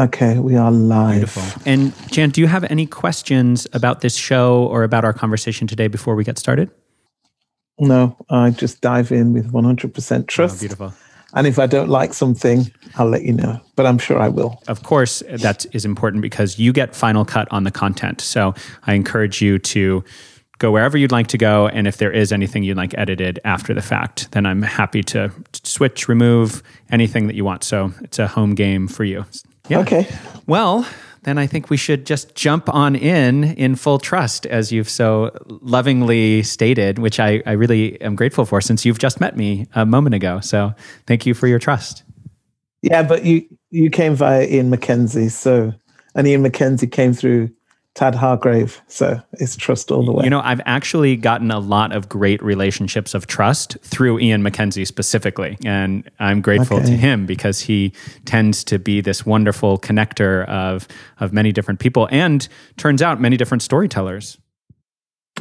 Okay, we are live. Beautiful. And Jan, do you have any questions about this show or about our conversation today before we get started? No, I just dive in with 100% trust. Oh, beautiful. And if I don't like something, I'll let you know, but I'm sure I will. Of course, that is important because you get final cut on the content. So I encourage you to go wherever you'd like to go. And if there is anything you'd like edited after the fact, then I'm happy to switch, remove anything that you want. So it's a home game for you. Yeah. Okay. Well, then I think we should just jump on in in full trust, as you've so lovingly stated, which I, I really am grateful for since you've just met me a moment ago. So thank you for your trust. Yeah, but you you came via Ian MacKenzie, so and Ian MacKenzie came through Tad Hargrave. So it's trust all the way. You know, I've actually gotten a lot of great relationships of trust through Ian MacKenzie specifically. And I'm grateful okay. to him because he tends to be this wonderful connector of, of many different people and turns out many different storytellers.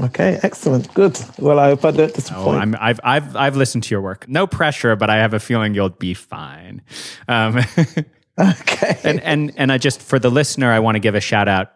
Okay, excellent. Good. Well, I hope I don't disappoint. Oh, i have I've, I've listened to your work. No pressure, but I have a feeling you'll be fine. Um, okay. And, and, and I just, for the listener, I want to give a shout out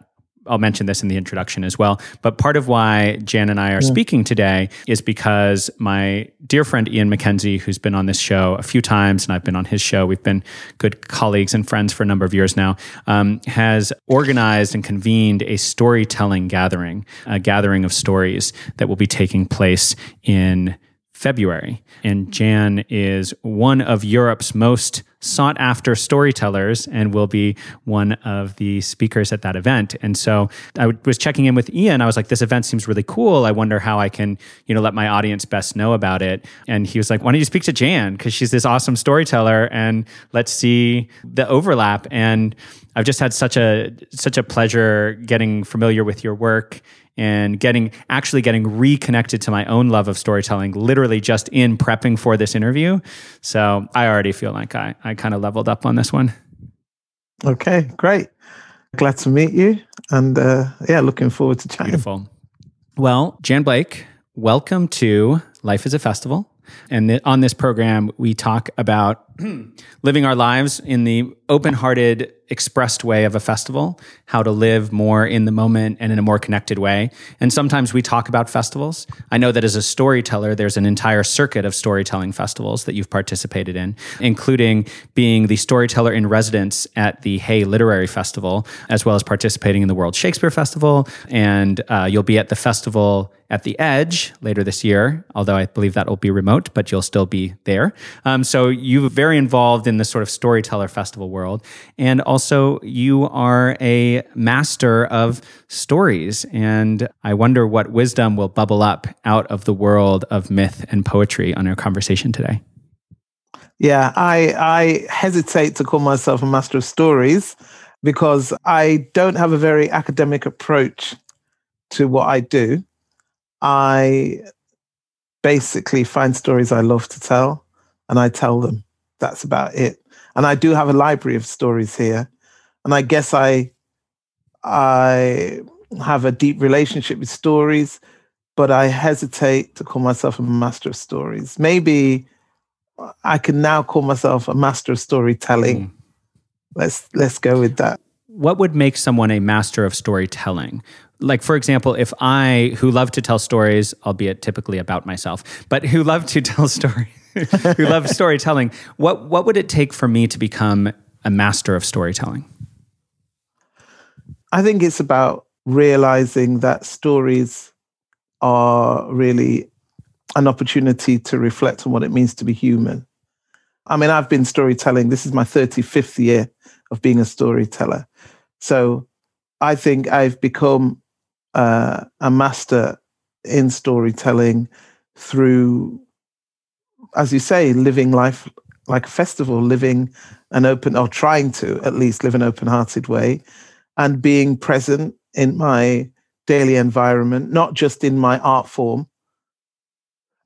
I'll mention this in the introduction as well. But part of why Jan and I are yeah. speaking today is because my dear friend Ian MacKenzie, who's been on this show a few times, and I've been on his show, we've been good colleagues and friends for a number of years now, um, has organized and convened a storytelling gathering, a gathering of stories that will be taking place in February. And Jan is one of Europe's most sought after storytellers and will be one of the speakers at that event. And so I was checking in with Ian. I was like, this event seems really cool. I wonder how I can, you know, let my audience best know about it. And he was like, why don't you speak to Jan? Because she's this awesome storyteller and let's see the overlap. And I've just had such a such a pleasure getting familiar with your work and getting actually getting reconnected to my own love of storytelling literally just in prepping for this interview. So I already feel like I, I kind of leveled up on this one. Okay, great. Glad to meet you. And uh, yeah, looking forward to chatting. Beautiful. Well, Jan Blake, welcome to Life is a Festival. And th- on this program, we talk about living our lives in the open hearted, expressed way of a festival, how to live more in the moment and in a more connected way. And sometimes we talk about festivals. I know that as a storyteller, there's an entire circuit of storytelling festivals that you've participated in, including being the storyteller in residence at the Hay Literary Festival, as well as participating in the World Shakespeare Festival. And uh, you'll be at the festival at the Edge later this year, although I believe that will be remote, but you'll still be there. Um, so you're very involved in the sort of storyteller festival world. And also, you are a master of stories. And I wonder what wisdom will bubble up out of the world of myth and poetry on our conversation today. Yeah, I, I hesitate to call myself a master of stories because I don't have a very academic approach to what I do. I basically find stories I love to tell and I tell them. That's about it. And I do have a library of stories here. And I guess I I have a deep relationship with stories, but I hesitate to call myself a master of stories. Maybe I can now call myself a master of storytelling. Mm. Let's let's go with that. What would make someone a master of storytelling? like for example if i who love to tell stories albeit typically about myself but who love to tell stories who love storytelling what what would it take for me to become a master of storytelling i think it's about realizing that stories are really an opportunity to reflect on what it means to be human. I mean i've been storytelling. This is my 35th year of being a storyteller. So I think I've become uh, a master in storytelling through, as you say, living life like a festival, living an open, or trying to at least live an open hearted way, and being present in my daily environment, not just in my art form.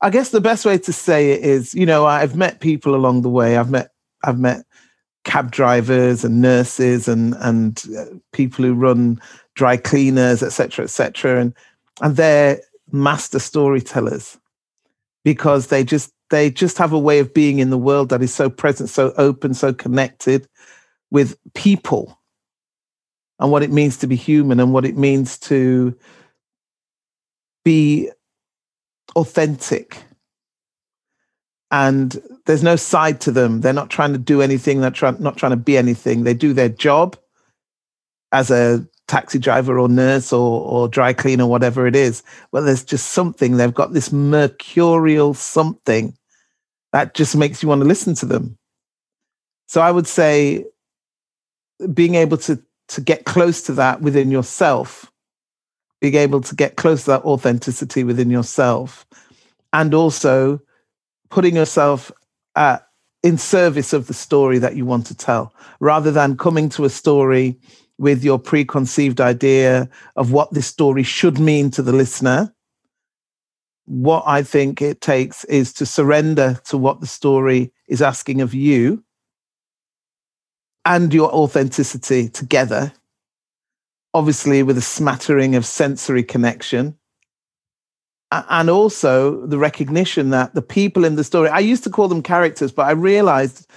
I guess the best way to say it is, you know, I've met people along the way. I've met, I've met cab drivers and nurses and and uh, people who run dry cleaners, etc., etc., and and they're master storytellers because they just they just have a way of being in the world that is so present, so open, so connected with people. And what it means to be human and what it means to be authentic. And there's no side to them. They're not trying to do anything. They're try- not trying to be anything. They do their job as a taxi driver or nurse or, or dry cleaner, whatever it is. Well, there's just something. They've got this mercurial something that just makes you want to listen to them. So I would say being able to to get close to that within yourself, being able to get close to that authenticity within yourself, and also putting yourself at, in service of the story that you want to tell, rather than coming to a story with your preconceived idea of what this story should mean to the listener. What I think it takes is to surrender to what the story is asking of you and your authenticity together, obviously with a smattering of sensory connection. And also the recognition that the people in the story, I used to call them characters, but I realized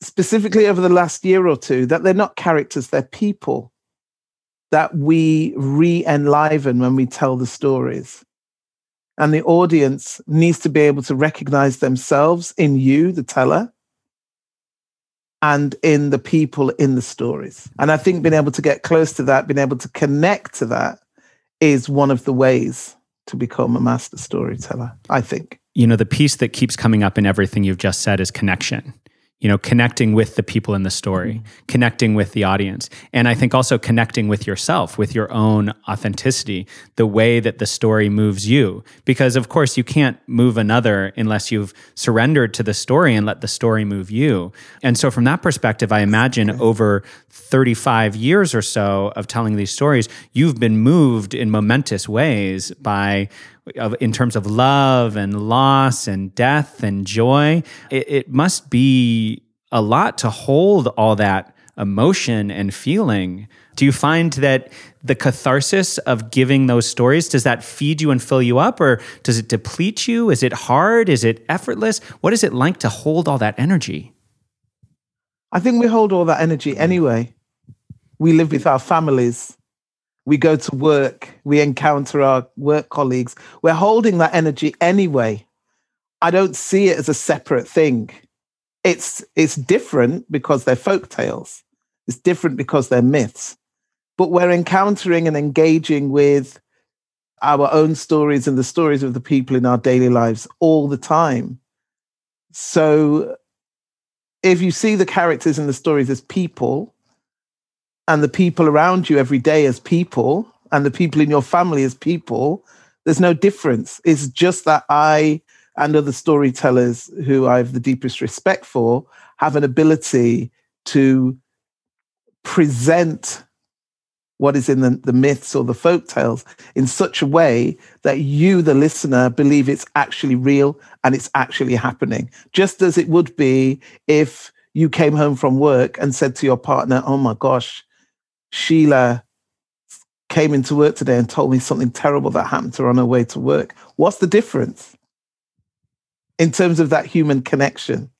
specifically over the last year or two that they're not characters, they're people that we re enliven when we tell the stories. And the audience needs to be able to recognize themselves in you, the teller, and in the people in the stories. And I think being able to get close to that, being able to connect to that is one of the ways to become a master storyteller, I think. You know, the piece that keeps coming up in everything you've just said is connection you know connecting with the people in the story mm-hmm. connecting with the audience and i think also connecting with yourself with your own authenticity the way that the story moves you. Because of course you can't move another unless you've surrendered to the story and let the story move you. And so from that perspective i imagine over 35 years or so of telling these stories you've been moved in momentous ways by in terms of love and loss and death and joy, it, it must be a lot to hold all that emotion and feeling. Do you find that the catharsis of giving those stories does that feed you and fill you up or does it deplete you? Is it hard? Is it effortless? What is it like to hold all that energy? I think we hold all that energy anyway. We live with our families we go to work, we encounter our work colleagues. We're holding that energy anyway. I don't see it as a separate thing. It's it's different because they're folk tales. It's different because they're myths. But we're encountering and engaging with our own stories and the stories of the people in our daily lives all the time. So if you see the characters in the stories as people, and the people around you every day as people and the people in your family as people, there's no difference. It's just that I and other storytellers who I have the deepest respect for have an ability to present what is in the, the myths or the folk tales in such a way that you, the listener, believe it's actually real and it's actually happening. Just as it would be if you came home from work and said to your partner, Oh my gosh, Sheila came into work today and told me something terrible that happened to her on her way to work. What's the difference in terms of that human connection?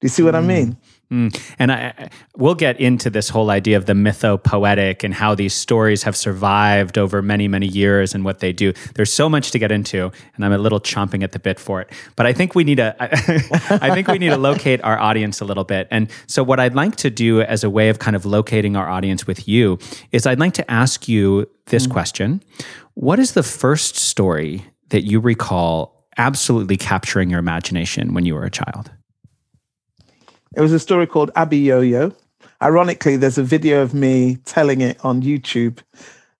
Do you see what mm. I mean? Mm. And I, we'll get into this whole idea of the mythopoetic and how these stories have survived over many, many years and what they do. There's so much to get into, and I'm a little chomping at the bit for it. But I think we need to, I, think we need to locate our audience a little bit. And so, what I'd like to do as a way of kind of locating our audience with you is I'd like to ask you this mm. question: What is the first story that you recall absolutely capturing your imagination when you were a child? It was a story called Abiyoyo. Ironically, there's a video of me telling it on YouTube.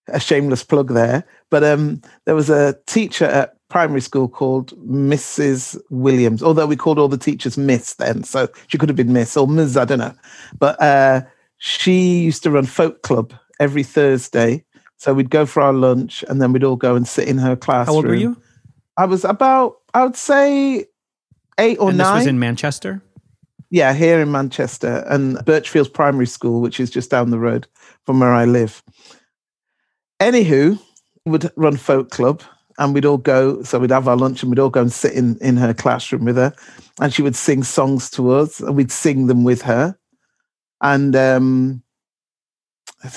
A shameless plug there. But um, there was a teacher at primary school called Mrs. Williams, although we called all the teachers Miss then. So she could have been Miss or Ms. I don't know. But uh, she used to run folk club every Thursday. So we'd go for our lunch and then we'd all go and sit in her classroom. How old were you? I was about, I would say eight or and nine. This was in Manchester? Yeah, here in Manchester and Birchfields Primary School, which is just down the road from where I live. Anywho, would run folk club and we'd all go. So we'd have our lunch and we'd all go and sit in, in her classroom with her. And she would sing songs to us and we'd sing them with her. And um,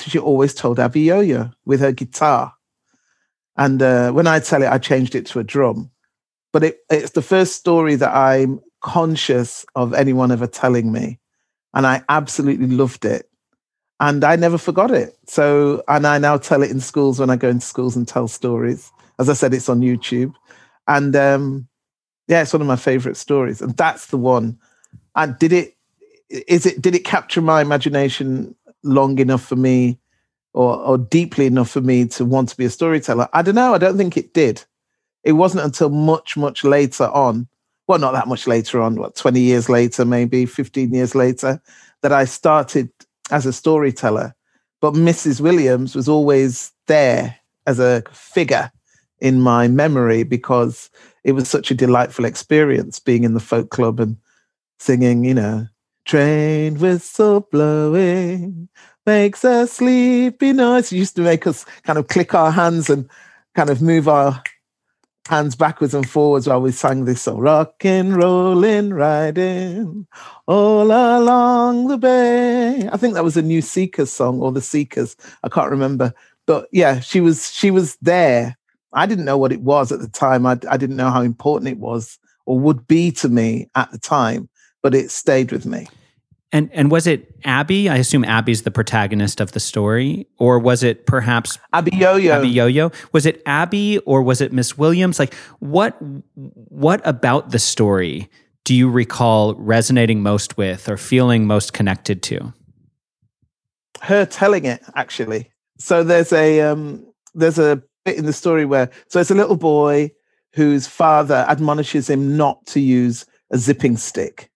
she always told Abiyoyo with her guitar. And uh, when I tell it, I changed it to a drum. But it, it's the first story that I'm conscious of anyone ever telling me. And I absolutely loved it. And I never forgot it. So, and I now tell it in schools when I go into schools and tell stories. As I said, it's on YouTube. And um, yeah, it's one of my favorite stories. And that's the one. And did it, is it, did it capture my imagination long enough for me or, or deeply enough for me to want to be a storyteller? I don't know. I don't think it did. It wasn't until much, much later on, well, not that much later on, what, 20 years later, maybe 15 years later, that I started as a storyteller. But Mrs. Williams was always there as a figure in my memory because it was such a delightful experience being in the folk club and singing, you know, train whistle blowing makes a sleepy noise. It used to make us kind of click our hands and kind of move our hands backwards and forwards while we sang this song. Rocking, rolling, riding all along the bay. I think that was a new Seekers song or the Seekers. I can't remember. But yeah, she was she was there. I didn't know what it was at the time. I, I didn't know how important it was or would be to me at the time, but it stayed with me. And and was it Abby? I assume Abby's the protagonist of the story, or was it perhaps Abiyoyo? Abby Yo-Yo. Was it Abby or was it Miss Williams? Like what what about the story do you recall resonating most with or feeling most connected to? Her telling it actually. So there's a um, there's a bit in the story where so it's a little boy whose father admonishes him not to use a zipping stick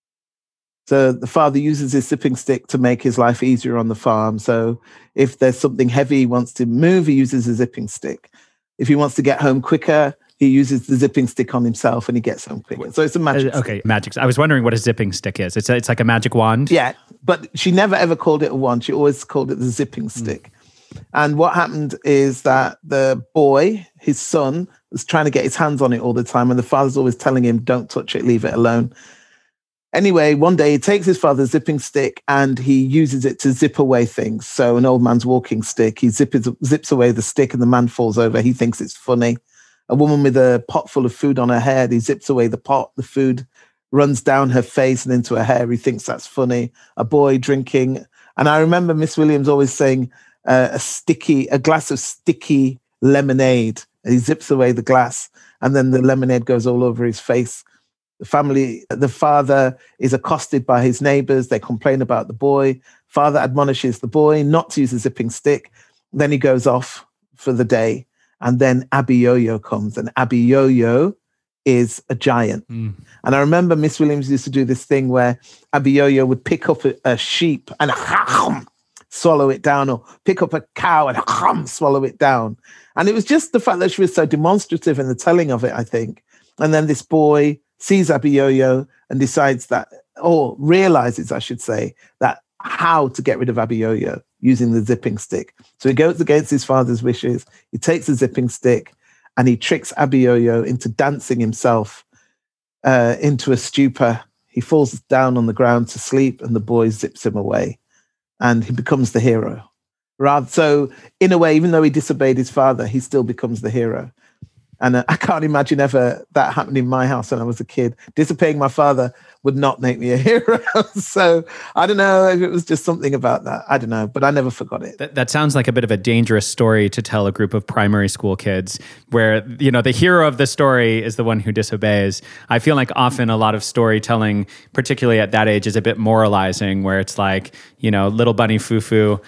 so the father uses his zipping stick to make his life easier on the farm. So if there's something heavy he wants to move, he uses a zipping stick. If he wants to get home quicker, he uses the zipping stick on himself and he gets home quicker. So it's a magic. Uh, okay, magic. I was wondering what a zipping stick is. It's a, it's like a magic wand. Yeah, but she never ever called it a wand. She always called it the zipping hmm. stick. Mm. And what happened is that the boy, his son, was trying to get his hands on it all the time, and the father's always telling him, "Don't touch it, leave it alone." Anyway, one day he takes his father's zipping stick and he uses it to zip away things. So, an old man's walking stick, he zips, zips away the stick and the man falls over. He thinks it's funny. A woman with a pot full of food on her head, he zips away the pot, the food runs down her face and into her hair. He thinks that's funny. A boy drinking. And I remember Miss Williams always saying uh, a sticky, a glass of sticky lemonade. And he zips away the glass and then the lemonade goes all over his face the family, the father is accosted by his neighbors. They complain about the boy. Father admonishes the boy not to use a zipping stick. Then he goes off for the day. And then Abiyoyo comes, and Abiyoyo is a giant. Mm. And I remember Miss Williams used to do this thing where Abiyoyo would pick up a, a sheep and swallow it down, or pick up a cow and swallow it down. And it was just the fact that she was so demonstrative in the telling of it, I think. And then this boy sees Abiyoyo and decides that, or realizes, I should say, that how to get rid of Abiyoyo using the zipping stick. So he goes against his father's wishes. He takes the zipping stick and he tricks Abiyoyo into dancing himself uh, into a stupor. He falls down on the ground to sleep, and the boy zips him away, and he becomes the hero. Rather, so in a way, even though he disobeyed his father, he still becomes the hero. And uh, I can't imagine ever that happened in my house when I was a kid. Disobeying my father would not make me a hero. so I don't know if it was just something about that. I don't know, but I never forgot it. That, that, sounds like a bit of a dangerous story to tell a group of primary school kids where, you know, the hero of the story is the one who disobeys. I feel like often a lot of storytelling, particularly at that age, is a bit moralizing where it's like, you know, little bunny foo foo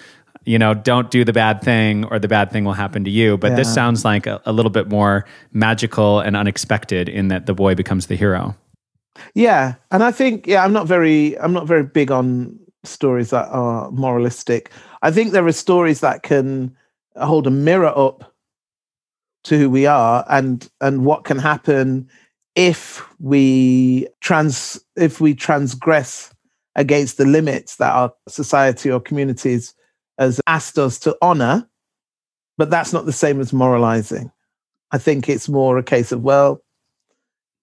you know, don't do the bad thing or the bad thing will happen to you. But yeah. this sounds like a, a, little bit more magical and unexpected in that the boy becomes the hero. Yeah. And I think, yeah, I'm not very, I'm not very big on stories that are moralistic. I think there are stories that can hold a mirror up to who we are and and what can happen if we trans if we transgress against the limits that our society or communities has asked us to honor, but that's not the same as moralizing. I think it's more a case of, well,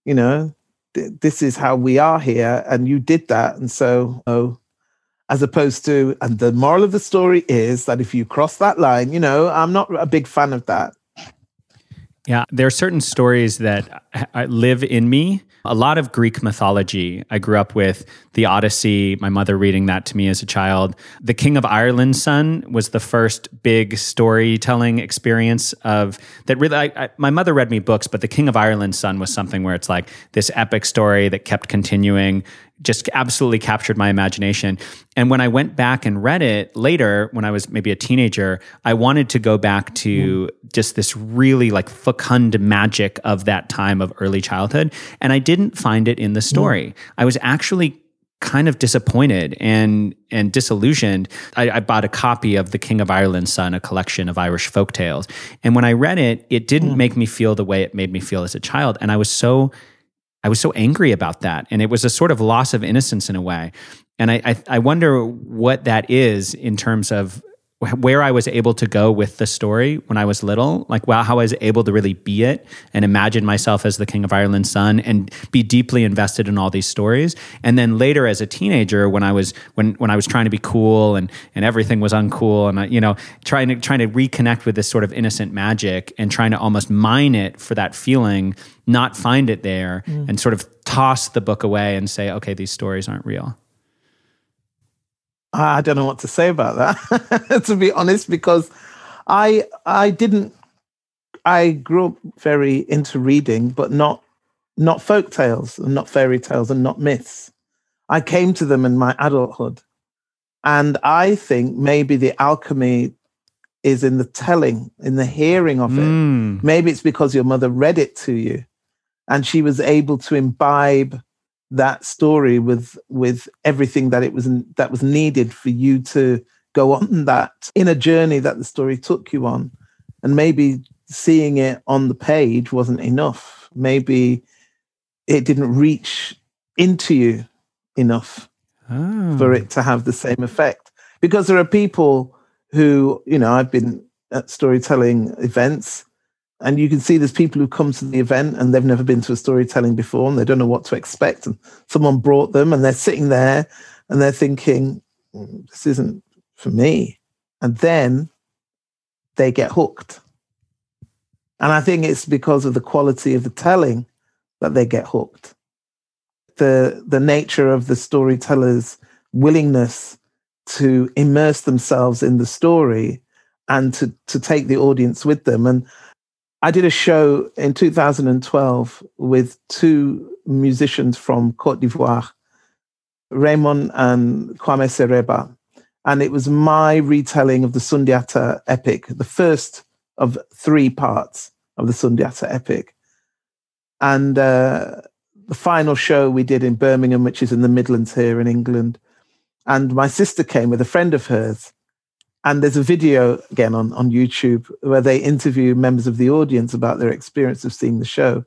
you know, th- this is how we are here, and you did that. And so, oh, as opposed to, and the moral of the story is that if you cross that line, you know, I'm not a big fan of that. Yeah, there are certain stories that live in me. A lot of Greek mythology. I grew up with the Odyssey, my mother reading that to me as a child. The King of Ireland's Son was the first big storytelling experience of that really I, I, my mother read me books, but The King of Ireland's Son was something where it's like this epic story that kept continuing just absolutely captured my imagination. And when I went back and read it later, when I was maybe a teenager, I wanted to go back to just this really like fecund magic of that time of early childhood. And I didn't find it in the story. I was actually kind of disappointed and and disillusioned. I, I, bought a copy of The King of Ireland's Son, a collection of Irish folk tales. And when I read it, it didn't mm. make me feel the way it made me feel as a child. And I was so I was so angry about that. And it was a sort of loss of innocence in a way. And I, I, I wonder what that is in terms of where I was able to go with the story when I was little, like wow, how I was able to really be it and imagine myself as the King of Ireland's son and be deeply invested in all these stories. And then later as a teenager, when I was when when I was trying to be cool and and everything was uncool, and I, you know trying to trying to reconnect with this sort of innocent magic and trying to almost mine it for that feeling, not find it there, mm. and sort of toss the book away and say, okay, these stories aren't real. I don't know what to say about that, to be honest, because I I didn't I grew up very into reading, but not not folk tales and not fairy tales and not myths. I came to them in my adulthood. And I think maybe the alchemy is in the telling, in the hearing of it. Mm. Maybe it's because your mother read it to you and she was able to imbibe that story with with everything that it was that was needed for you to go on that inner journey that the story took you on. And maybe seeing it on the page wasn't enough. Maybe it didn't reach into you enough oh. for it to have the same effect. Because there are people who you know i've been at storytelling events and you can see there's people who come to the event and they've never been to a storytelling before and they don't know what to expect. And someone brought them and they're sitting there and they're thinking mm, this isn't for me. And then they get hooked. And i think it's because of the quality of the telling that they get hooked. The the nature of the storyteller's willingness to immerse themselves in the story and to to take the audience with them. And I did a show in 2012 with two musicians from Cote d'Ivoire, Raymond and Kouame Sereba. And it was my retelling of the Sundiata epic, the first of three parts of the Sundiata epic. And uh, the final show we did in Birmingham, which is in the Midlands here in England. And my sister came with a friend of hers. And there's a video again on, on YouTube where they interview members of the audience about their experience of seeing the show.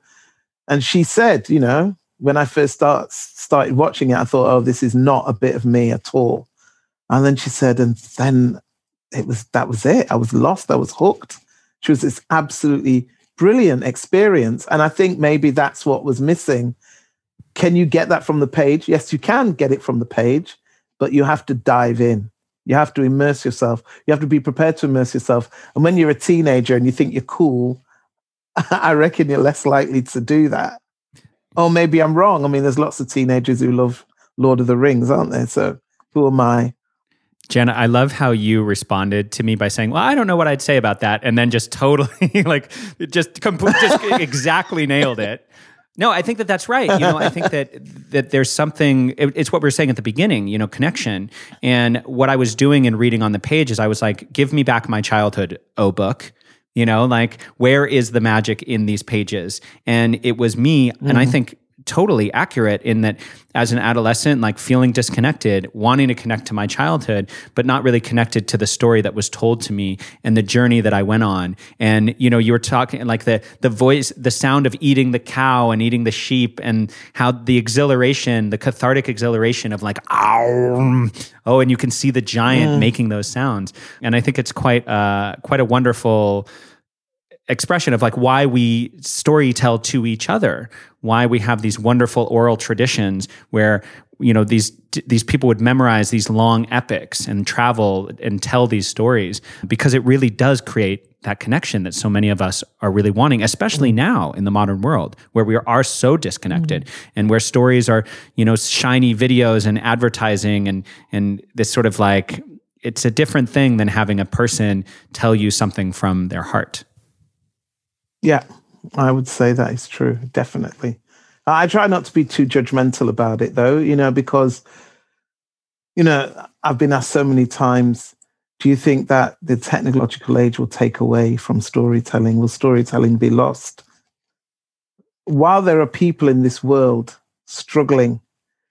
And she said, you know, when I first start, started watching it, I thought, oh, this is not a bit of me at all. And then she said, and then it was that was it. I was lost. I was hooked. She was this absolutely brilliant experience. And I think maybe that's what was missing. Can you get that from the page? Yes, you can get it from the page, but you have to dive in. You have to immerse yourself. You have to be prepared to immerse yourself. And when you're a teenager and you think you're cool, I reckon you're less likely to do that. Or maybe I'm wrong. I mean, there's lots of teenagers who love Lord of the Rings, aren't there? So who am I? Jenna, I love how you responded to me by saying, "Well, I don't know what I'd say about that," and then just totally like just complete, just exactly nailed it. No, I think that that's right. You know, I think that that there's something. It, it's what we were saying at the beginning. You know, connection. And what I was doing and reading on the page is I was like, "Give me back my childhood, oh book." You know, like where is the magic in these pages? And it was me, mm. and I mm. think totally accurate in that as an adolescent, like feeling disconnected, wanting to connect to my childhood, but not really connected to the story that was told to me and the journey that I went on. And, you know, you were talking like the, the voice, the sound of eating the cow and eating the sheep and how the exhilaration, the cathartic exhilaration of like, oh, oh, and you can see the giant mm. making those sounds. And I think it's quite, uh, quite a wonderful, expression of like why we story tell to each other why we have these wonderful oral traditions where you know these these people would memorize these long epics and travel and tell these stories because it really does create that connection that so many of us are really wanting especially now in the modern world where we are so disconnected mm-hmm. and where stories are you know shiny videos and advertising and and this sort of like it's a different thing than having a person tell you something from their heart yeah i would say that is true definitely I try not to be too judgmental about it though, you know, because, you know, I've been asked so many times, do you think that the technological age will take away from storytelling? Will storytelling be lost? While there are people in this world struggling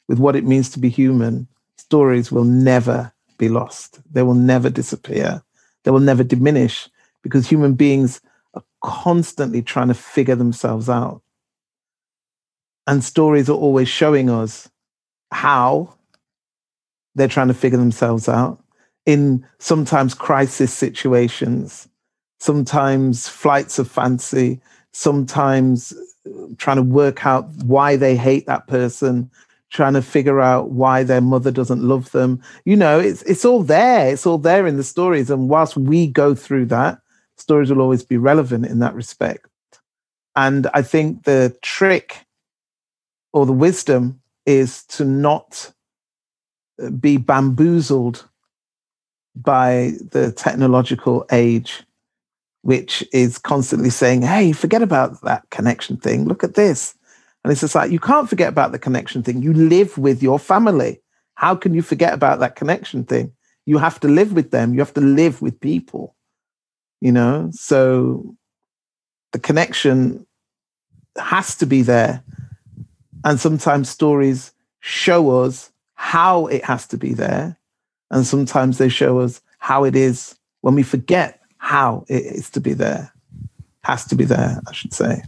with what it means to be human, stories will never be lost. They will never disappear. They will never diminish because human beings constantly trying to figure themselves out. And stories are always showing us how they're trying to figure themselves out in sometimes crisis situations, sometimes flights of fancy, sometimes uh, trying to work out why they hate that person, trying to figure out why their mother doesn't love them. You know, it's it's all there. It's all there in the stories. And whilst we go through that, stories will always be relevant in that respect. And I think the trick or the wisdom is to not uh, be bamboozled by the technological age, which is constantly saying, hey, forget about that connection thing. Look at this. And it's just like, you can't forget about the connection thing. You live with your family. How can you forget about that connection thing? You have to live with them. You have to live with people, you know? So the connection has to be there and sometimes stories show us how it has to be there. And sometimes they show us how it is when we forget how it is to be there. Has to be there, I should say.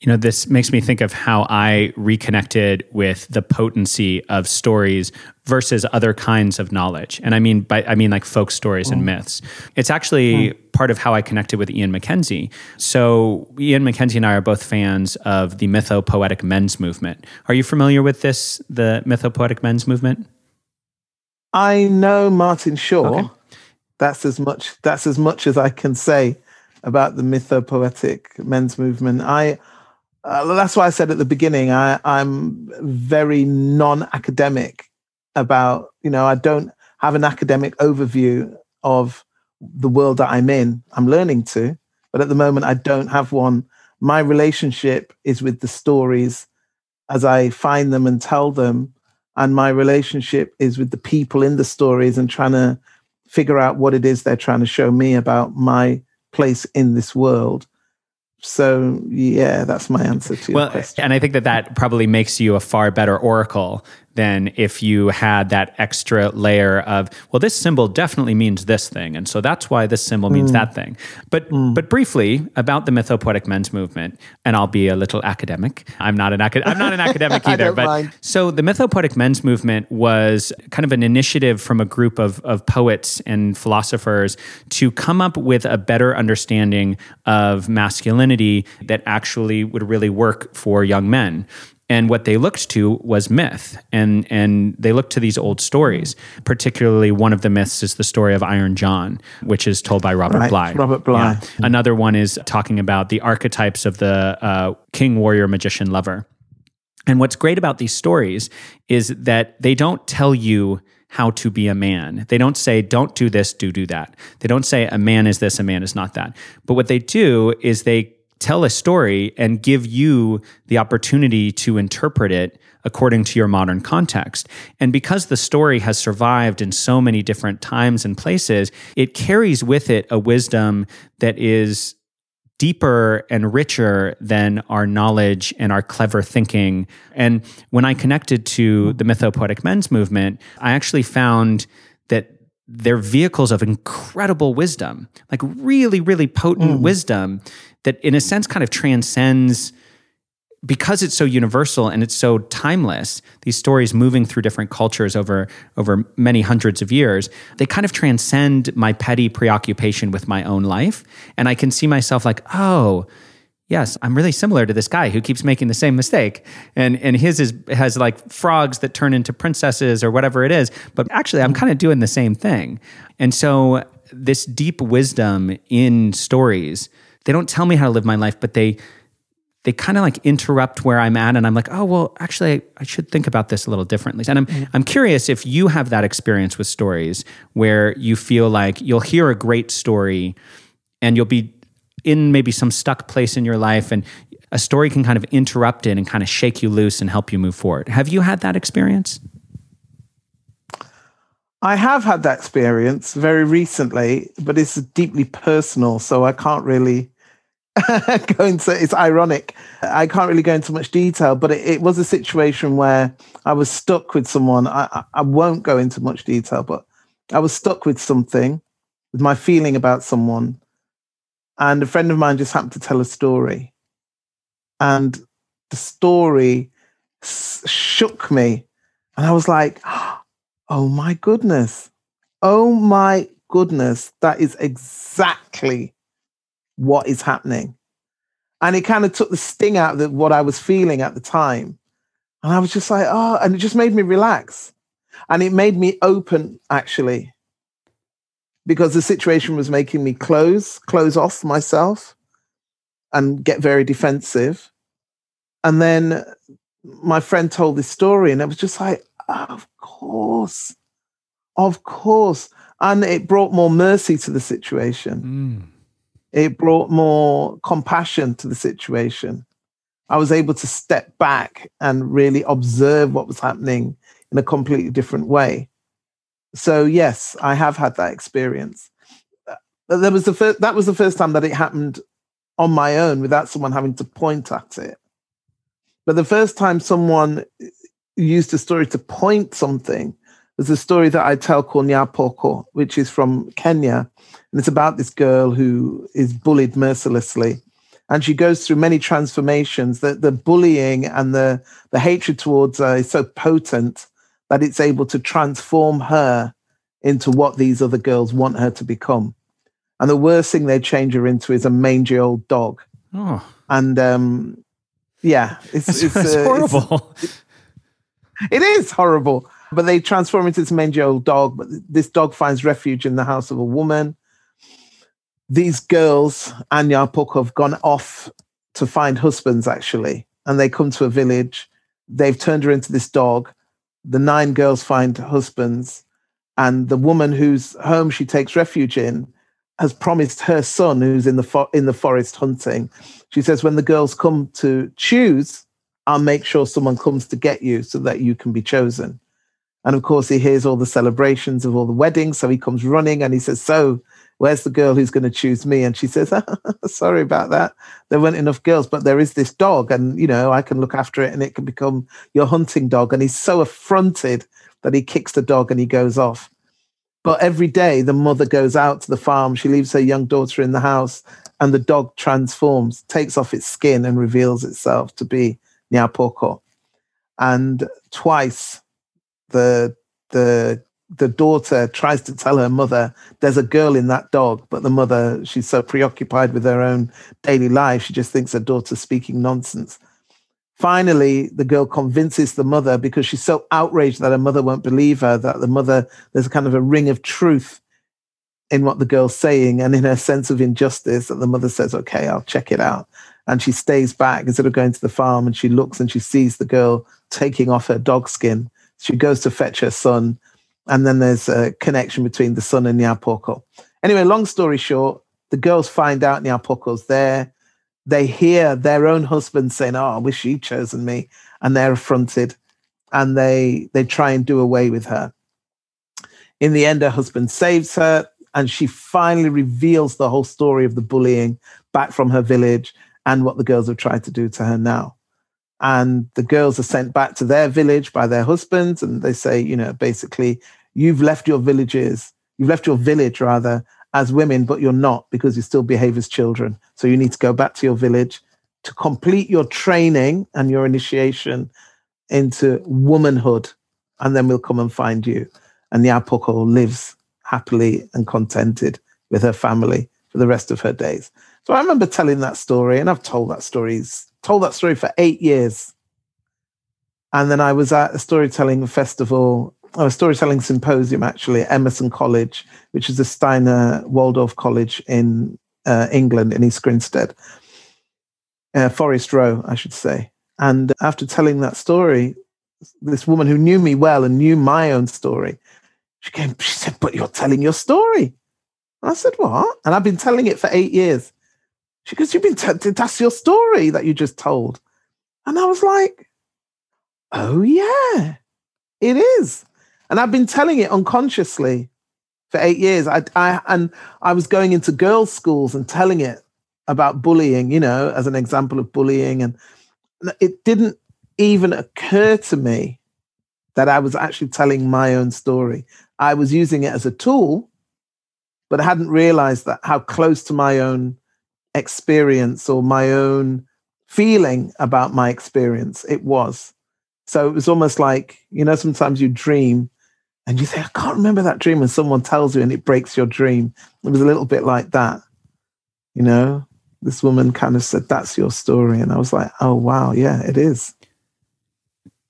You know, this makes me think of how I reconnected with the potency of stories versus other kinds of knowledge. And I mean by I mean like folk stories and mm. myths. It's actually mm. part of how I connected with Ian MacKenzie. So Ian MacKenzie and I are both fans of the mythopoetic men's movement. Are you familiar with this, the mythopoetic men's movement? I know Martin Shaw. Okay. That's as much that's as much as I can say about the mythopoetic men's movement. I uh, that's why I said at the beginning, I, I'm very non-academic about, you know, I don't have an academic overview of the world that I'm in. I'm learning to, but at the moment I don't have one. My relationship is with the stories as I find them and tell them. And my relationship is with the people in the stories and trying to figure out what it is they're trying to show me about my place in this world so yeah, that's my answer to well, your question. And I think that that probably makes you a far better oracle than if you had that extra layer of well this symbol definitely means this thing and so that's why this symbol means mm. that thing but mm. but briefly about the mythopoetic men's movement and I'll be a little academic I'm not an acad- I'm not an academic either but mind. so the mythopoetic men's movement was kind of an initiative from a group of of poets and philosophers to come up with a better understanding of masculinity that actually would really work for young men and what they looked to was myth and and they looked to these old stories particularly one of the myths is the story of iron john which is told by robert right. bly robert bly yeah. another one is talking about the archetypes of the uh, king warrior magician lover and what's great about these stories is that they don't tell you how to be a man. They don't say, don't do this, do do that. They don't say, a man is this, a man is not that. But what they do is they tell a story and give you the opportunity to interpret it according to your modern context. And because the story has survived in so many different times and places, it carries with it a wisdom that is deeper and richer than our knowledge and our clever thinking. And when I connected to the mythopoetic men's movement, I actually found that they're vehicles of incredible wisdom, like really, really potent mm. wisdom that in a sense kind of transcends because it's so universal and it's so timeless, these stories moving through different cultures over over many hundreds of years, they kind of transcend my petty preoccupation with my own life. And I can see myself like, oh, yes, I'm really similar to this guy who keeps making the same mistake. And and his is has like frogs that turn into princesses or whatever it is. But actually I'm kind of doing the same thing. And so this deep wisdom in stories, they don't tell me how to live my life, but they they kind of like interrupt where I'm at. And I'm like, oh, well, actually, I, I should think about this a little differently. And I'm, mm-hmm. I'm curious if you have that experience with stories where you feel like you'll hear a great story and you'll be in maybe some stuck place in your life and a story can kind of interrupt it and kind of shake you loose and help you move forward. Have you had that experience? I have had that experience very recently, but it's deeply personal, so I can't really go into it's ironic. I can't really go into much detail, but it, it was a situation where I was stuck with someone. I, I won't go into much detail, but I was stuck with something, with my feeling about someone. And a friend of mine just happened to tell a story. And the story s- shook me. And I was like, oh my goodness. Oh my goodness. That is exactly what is happening. And it kind of took the sting out of what I was feeling at the time. And I was just like, oh, and it just made me relax. And it made me open, actually, because the situation was making me close, close off myself and get very defensive. And then my friend told this story, and it was just like, of course, of course. And it brought more mercy to the situation. Mm it brought more compassion to the situation. I was able to step back and really observe what was happening in a completely different way. So yes, I have had that experience. Uh, there was the first, that was the first time that it happened on my own without someone having to point at it. But the first time someone uh, used a story to point something was a story that I tell called Nyapoko, which is from Kenya. And it's about this girl who is bullied mercilessly. And she goes through many transformations. The, the bullying and the, the hatred towards her is so potent that it's able to transform her into what these other girls want her to become. And the worst thing they change her into is a mangy old dog. Oh. And um, yeah, it's, it's, it's uh, horrible. It's, it is horrible. But they transform it into this mangy old dog. But this dog finds refuge in the house of a woman these girls, Anya Puk, have gone off to find husbands actually, and they come to a village. They've turned her into this dog. The nine girls find husbands, and the woman whose home she takes refuge in has promised her son, who's in the fo- in the forest hunting. She says, when the girls come to choose, I'll make sure someone comes to get you so that you can be chosen. And of course, he hears all the celebrations of all the weddings, so he comes running and he says, "So, where's the girl who's going to choose me? And she says, sorry about that. There weren't enough girls, but there is this dog and, you know, I can look after it and it can become your hunting dog. And he's so affronted that he kicks the dog and he goes off. But every day the mother goes out to the farm. She leaves her young daughter in the house and the dog transforms, takes off its skin and reveals itself to be Nyapoko. And twice the the the daughter tries to tell her mother there's a girl in that dog, but the mother, she's so preoccupied with her own daily life, she just thinks her daughter's speaking nonsense. Finally, the girl convinces the mother because she's so outraged that her mother won't believe her, that the mother, there's kind of a ring of truth in what the girl's saying and in her sense of injustice that the mother says, okay, I'll check it out. And she stays back instead of going to the farm and she looks and she sees the girl taking off her dog skin. She goes to fetch her son and then there's a connection between the son and Nyapoko. Anyway, long story short, the girls find out Nyapoko's there. They hear their own husband saying, "Oh, I wish you'd chosen me," and they're affronted, and they they try and do away with her. In the end, her husband saves her, and she finally reveals the whole story of the bullying back from her village and what the girls have tried to do to her now and the girls are sent back to their village by their husbands and they say you know basically you've left your villages, you've left your village rather as women, but you're not because you still behave as children. So you need to go back to your village to complete your training and your initiation into womanhood, and then we'll come and find you. And Nyapoko lives happily and contented with her family for the rest of her days. So I remember telling that story, and I've told that stories, told that story for eight years. And then I was at a storytelling festival, a storytelling symposium actually at Emerson College, which is a Steiner Waldorf College in uh, England, in East Grinstead, uh, Forest Row, I should say. And after telling that story, this woman who knew me well and knew my own story, she came, she said, But you're telling your story. And I said, What? And I've been telling it for eight years. She goes, You've been, t- that's your story that you just told. And I was like, Oh, yeah, it is. And I've been telling it unconsciously for eight years. I, I, and I was going into girls' schools and telling it about bullying, you know, as an example of bullying. And it didn't even occur to me that I was actually telling my own story. I was using it as a tool, but I hadn't realized that how close to my own experience or my own feeling about my experience it was. So it was almost like, you know, sometimes you dream and you say, I can't remember that dream, and someone tells you and it breaks your dream. It was a little bit like that, you know. This woman kind of said, That's your story. And I was like, Oh, wow, yeah, it is.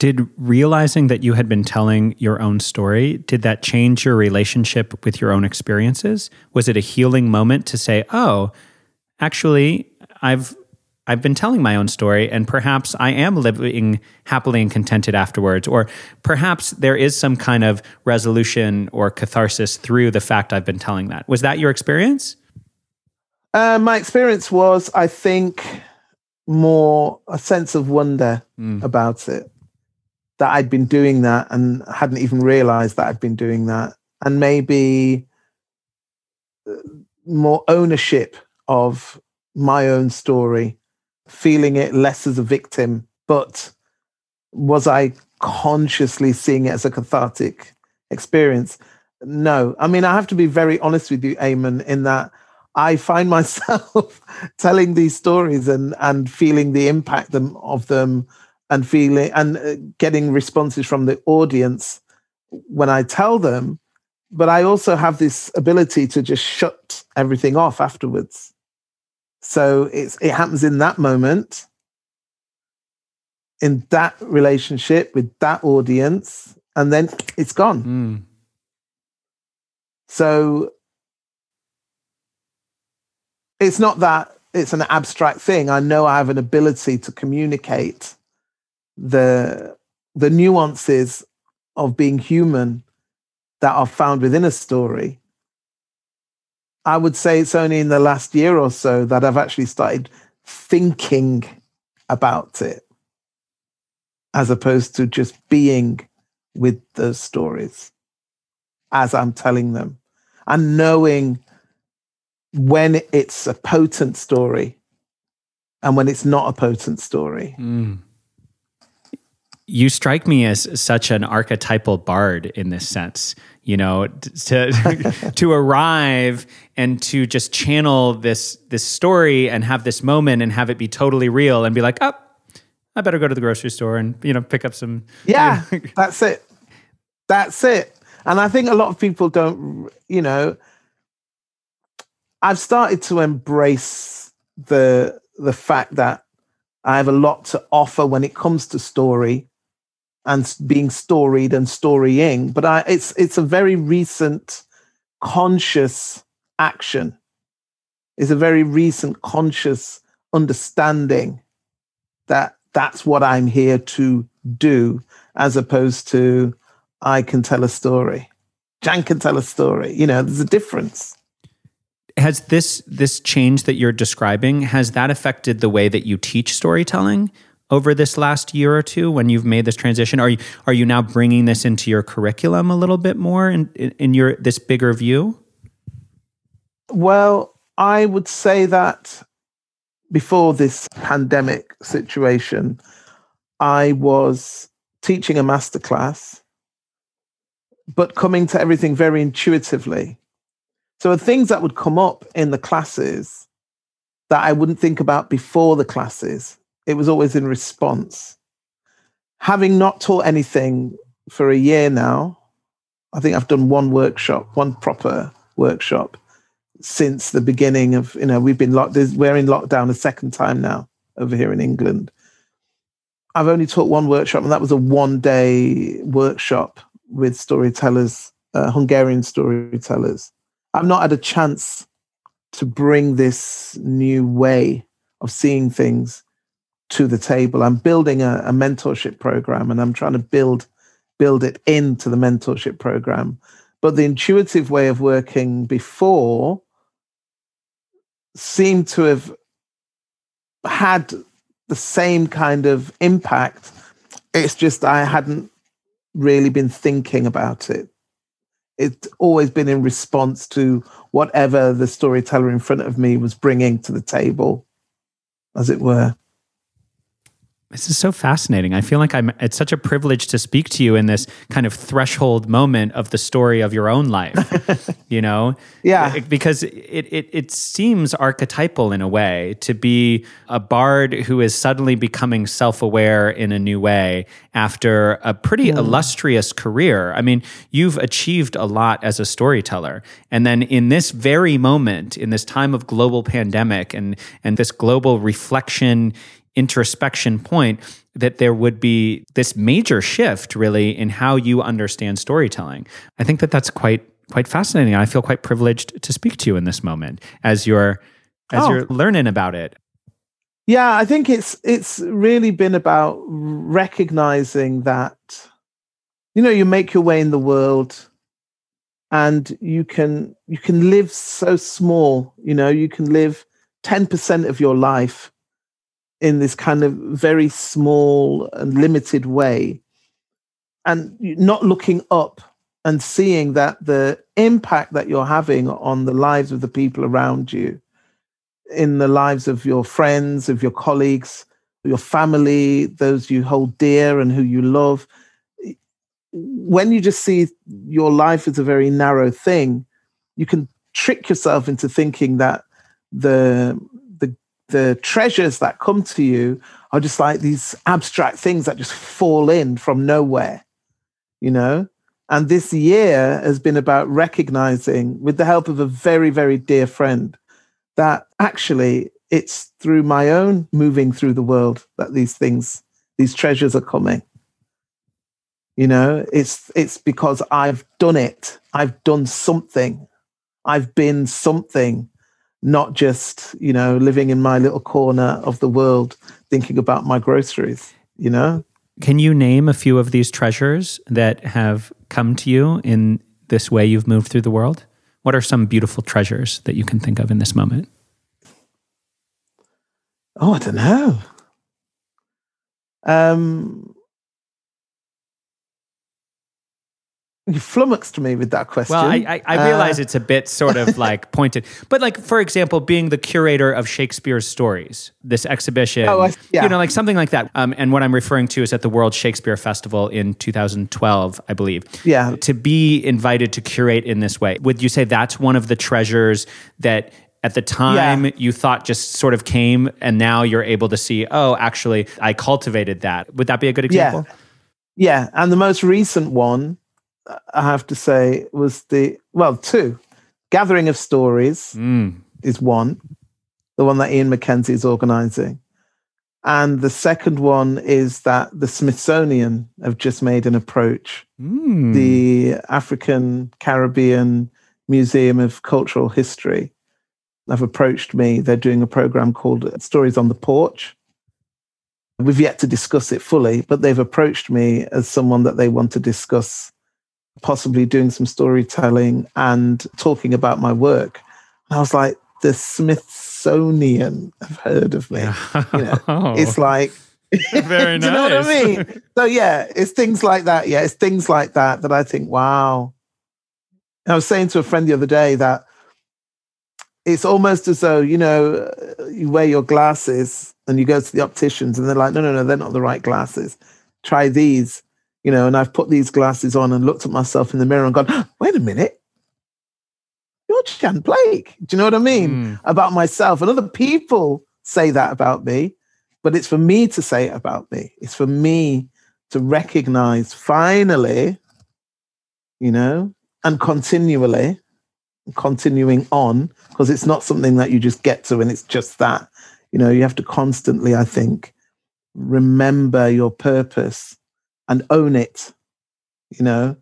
Did realizing that you had been telling your own story, did that change your relationship with your own experiences? Was it a healing moment to say, "Oh, actually, I've I've been telling my own story, and perhaps I am living happily and contented afterwards. Or perhaps there is some kind of resolution or catharsis through the fact I've been telling that. Was that your experience? Uh, my experience was, I think, more a sense of wonder mm. about it. That I'd been doing that and hadn't even realized that I'd been doing that. And maybe uh, more ownership of my own story feeling it less as a victim, but was I consciously seeing it as a cathartic experience? No. I mean, I have to be very honest with you, Eamon, in that I find myself telling these stories and and feeling the impact of them and feeling and uh, getting responses from the audience when I tell them. But I also have this ability to just shut everything off afterwards. So it's it happens in that moment, in that relationship with that audience, and then it's gone. Mm. So it's not that it's an abstract thing. I know I have an ability to communicate the the nuances of being human that are found within a story I would say it's only in the last year or so that I've actually started thinking about it as opposed to just being with those stories as I'm telling them and knowing when it's a potent story and when it's not a potent story. Mm. You strike me as such an archetypal bard in this sense you know to to arrive and to just channel this this story and have this moment and have it be totally real and be like oh i better go to the grocery store and you know pick up some yeah that's it. That's it. And i think a lot of people don't you know i've started to embrace the the fact that i have a lot to offer when it comes to story and being storied and storying. But I, it's it's a very recent conscious action. It's a very recent conscious understanding that that's what I'm here to do, as opposed to I can tell a story. Jan can tell a story. You know, there's a difference. Has this this change that you're describing has that affected the way that you teach storytelling? Over this last year or two when you've made this transition? Are you are you now bringing this into your curriculum a little bit more in in your this bigger view? Well, I would say that before this pandemic situation, I was teaching a masterclass, but coming to everything very intuitively. So things that would come up in the classes that I wouldn't think about before the classes. It was always in response. Having not taught anything for a year now, I think I've done one workshop, one proper workshop since the beginning of, you know, we've been locked, we're in lockdown a second time now over here in England. I've only taught one workshop, and that was a one day workshop with storytellers, uh, Hungarian storytellers. I've not had a chance to bring this new way of seeing things to the table. I'm building a, a mentorship program, and I'm trying to build build it into the mentorship program. But the intuitive way of working before seemed to have had the same kind of impact. It's just I hadn't really been thinking about it. It's always been in response to whatever the storyteller in front of me was bringing to the table, as it were. This is so fascinating. I feel like I'm it's such a privilege to speak to you in this kind of threshold moment of the story of your own life. you know? Yeah. Because it, it it seems archetypal in a way to be a bard who is suddenly becoming self-aware in a new way after a pretty illustrious career. I mean, you've achieved a lot as a storyteller. And then in this very moment, in this time of global pandemic and and this global reflection introspection point that there would be this major shift really in how you understand storytelling. I think that that's quite quite fascinating. I feel quite privileged to speak to you in this moment as you're as oh. you're learning about it. Yeah, I think it's it's really been about recognizing that you know you make your way in the world and you can you can live so small, you know, you can live 10% of your life in this kind of very small and limited way. And not looking up and seeing that the impact that you're having on the lives of the people around you in the lives of your friends of your colleagues your family those you hold dear and who you love. When you just see your life as a very narrow thing you can trick yourself into thinking that the the treasures that come to you are just like these abstract things that just fall in from nowhere, you know? And this year has been about recognizing, with the help of a very, very dear friend, that actually it's through my own moving through the world that these things, these treasures are coming. You know, it's it's because I've done it. I've done something. I've been something not just you know living in my little corner of the world thinking about my groceries you know? Can you name a few of these treasures that have come to you in this way you've moved through the world? What are some beautiful treasures that you can think of in this moment? Oh i don't know. Um you flummoxed me with that question. Well, I, I, I realize uh, it's a bit sort of like pointed, but like for example, being the curator of Shakespeare's stories, this exhibition, oh, I, yeah. you know, like something like that. Um, and what I'm referring to is at the World Shakespeare Festival in 2012, I believe. Yeah. To be invited to curate in this way, would you say that's one of the treasures that at the time yeah. you thought just sort of came, and now you're able to see, oh, actually, I cultivated that. Would that be a good example? Yeah. Yeah, and the most recent one I have to say, was the well, two gathering of stories mm. is one, the one that Ian MacKenzie is organizing. And the second one is that the Smithsonian have just made an approach. Mm. The African Caribbean Museum of Cultural History have approached me. They're doing a program called Stories on the Porch. We've yet to discuss it fully, but they've approached me as someone that they want to discuss possibly doing some storytelling and talking about my work. And I was like, the Smithsonian have heard of me. Yeah. You know, it's oh. like, very nice. Do you know what I mean? So yeah, it's things like that. Yeah, it's things like that that I think, wow. And I was saying to a friend the other day that it's almost as though you know you wear your glasses and you go to the opticians and they're like, no, no, no, they're not the right glasses. Try these you know, and I've put these glasses on and looked at myself in the mirror and gone, wait a minute, you're Jan Blake. Do you know what I mean? Mm. About myself. And other people say that about me, but it's for me to say it about me. It's for me to recognize finally, you know, and continually, continuing on, because it's not something that you just get to and it's just that. You know, you have to constantly, I think, remember your purpose and own it, you know,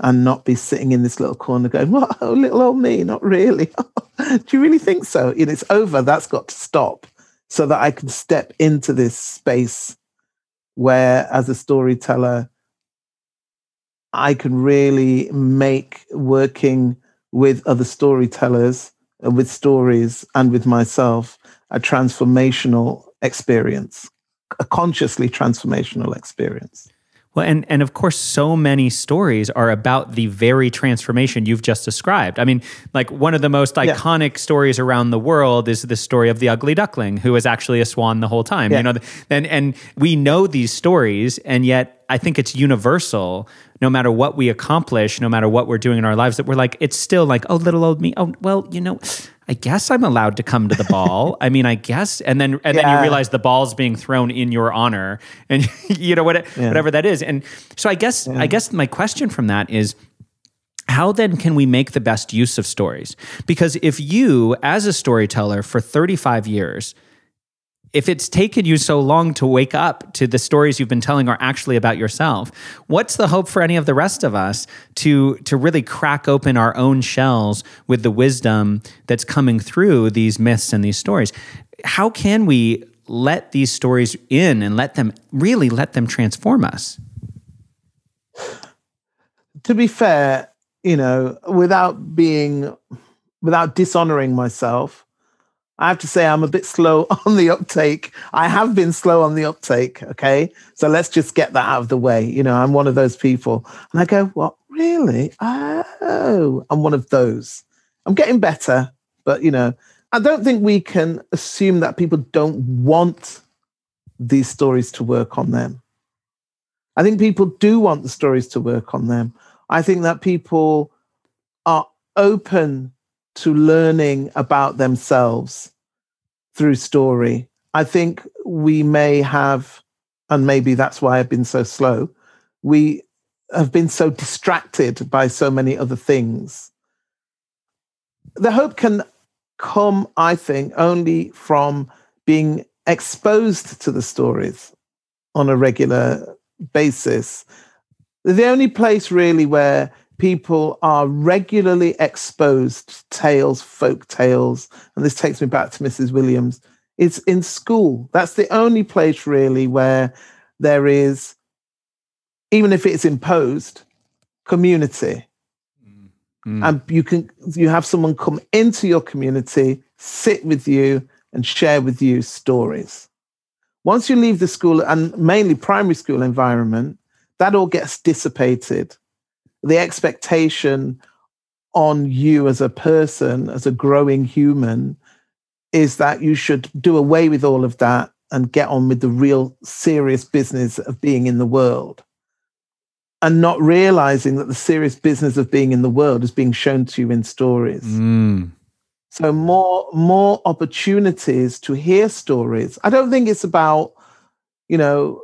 and not be sitting in this little corner going, What, oh, little old me, not really. Do you really think so? It's over. That's got to stop so that I can step into this space where, as a storyteller, I can really make working with other storytellers, uh, with stories, and with myself a transformational experience, a consciously transformational experience. Well, and, and of course, so many stories are about the very transformation you've just described. I mean, like one of the most iconic stories around the world is the story of the ugly duckling, who was actually a swan the whole time. Yeah. You know, and and we know these stories, and yet I think it's universal. No matter what we accomplish, no matter what we're doing in our lives, that we're like, it's still like, oh, little old me. Oh, well, you know, I guess I'm allowed to come to the ball. I mean, I guess, and then and yeah. then you realize the ball's being thrown in your honor, and you know what, yeah. whatever that is. And so I guess yeah. I guess my question from that is. How then can we make the best use of stories? Because if you, as a storyteller for 35 years, if it's taken you so long to wake up to the stories you've been telling are actually about yourself, what's the hope for any of the rest of us to to really crack open our own shells with the wisdom that's coming through these myths and these stories? How can we let these stories in and let them really let them transform us? To be fair, you know, without being without dishonoring myself, I have to say I'm a bit slow on the uptake. I have been slow on the uptake. Okay. So let's just get that out of the way. You know, I'm one of those people. And I go, what? Really? Oh, I'm one of those. I'm getting better, but you know, I don't think we can assume that people don't want these stories to work on them. I think people do want the stories to work on them. I think that people are open to learning about themselves through story. I think we may have, and maybe that's why I've been so slow, we have been so distracted by so many other things. The hope can come, I think, only from being exposed to the stories on a regular basis. The only place really where people are regularly exposed to tales, folk tales, and this takes me back to Mrs. Williams. It's in school. That's the only place really where there is, even if it's imposed, community. Mm. And you can you have someone come into your community, sit with you, and share with you stories. Once you leave the school and mainly primary school environment, that all gets dissipated the expectation on you as a person, as a growing human, is that you should do away with all of that and get on with the real serious business of being in the world. And not realizing that the serious business of being in the world is being shown to you in stories. Mm. So more more opportunities to hear stories. I don't think it's about, you know,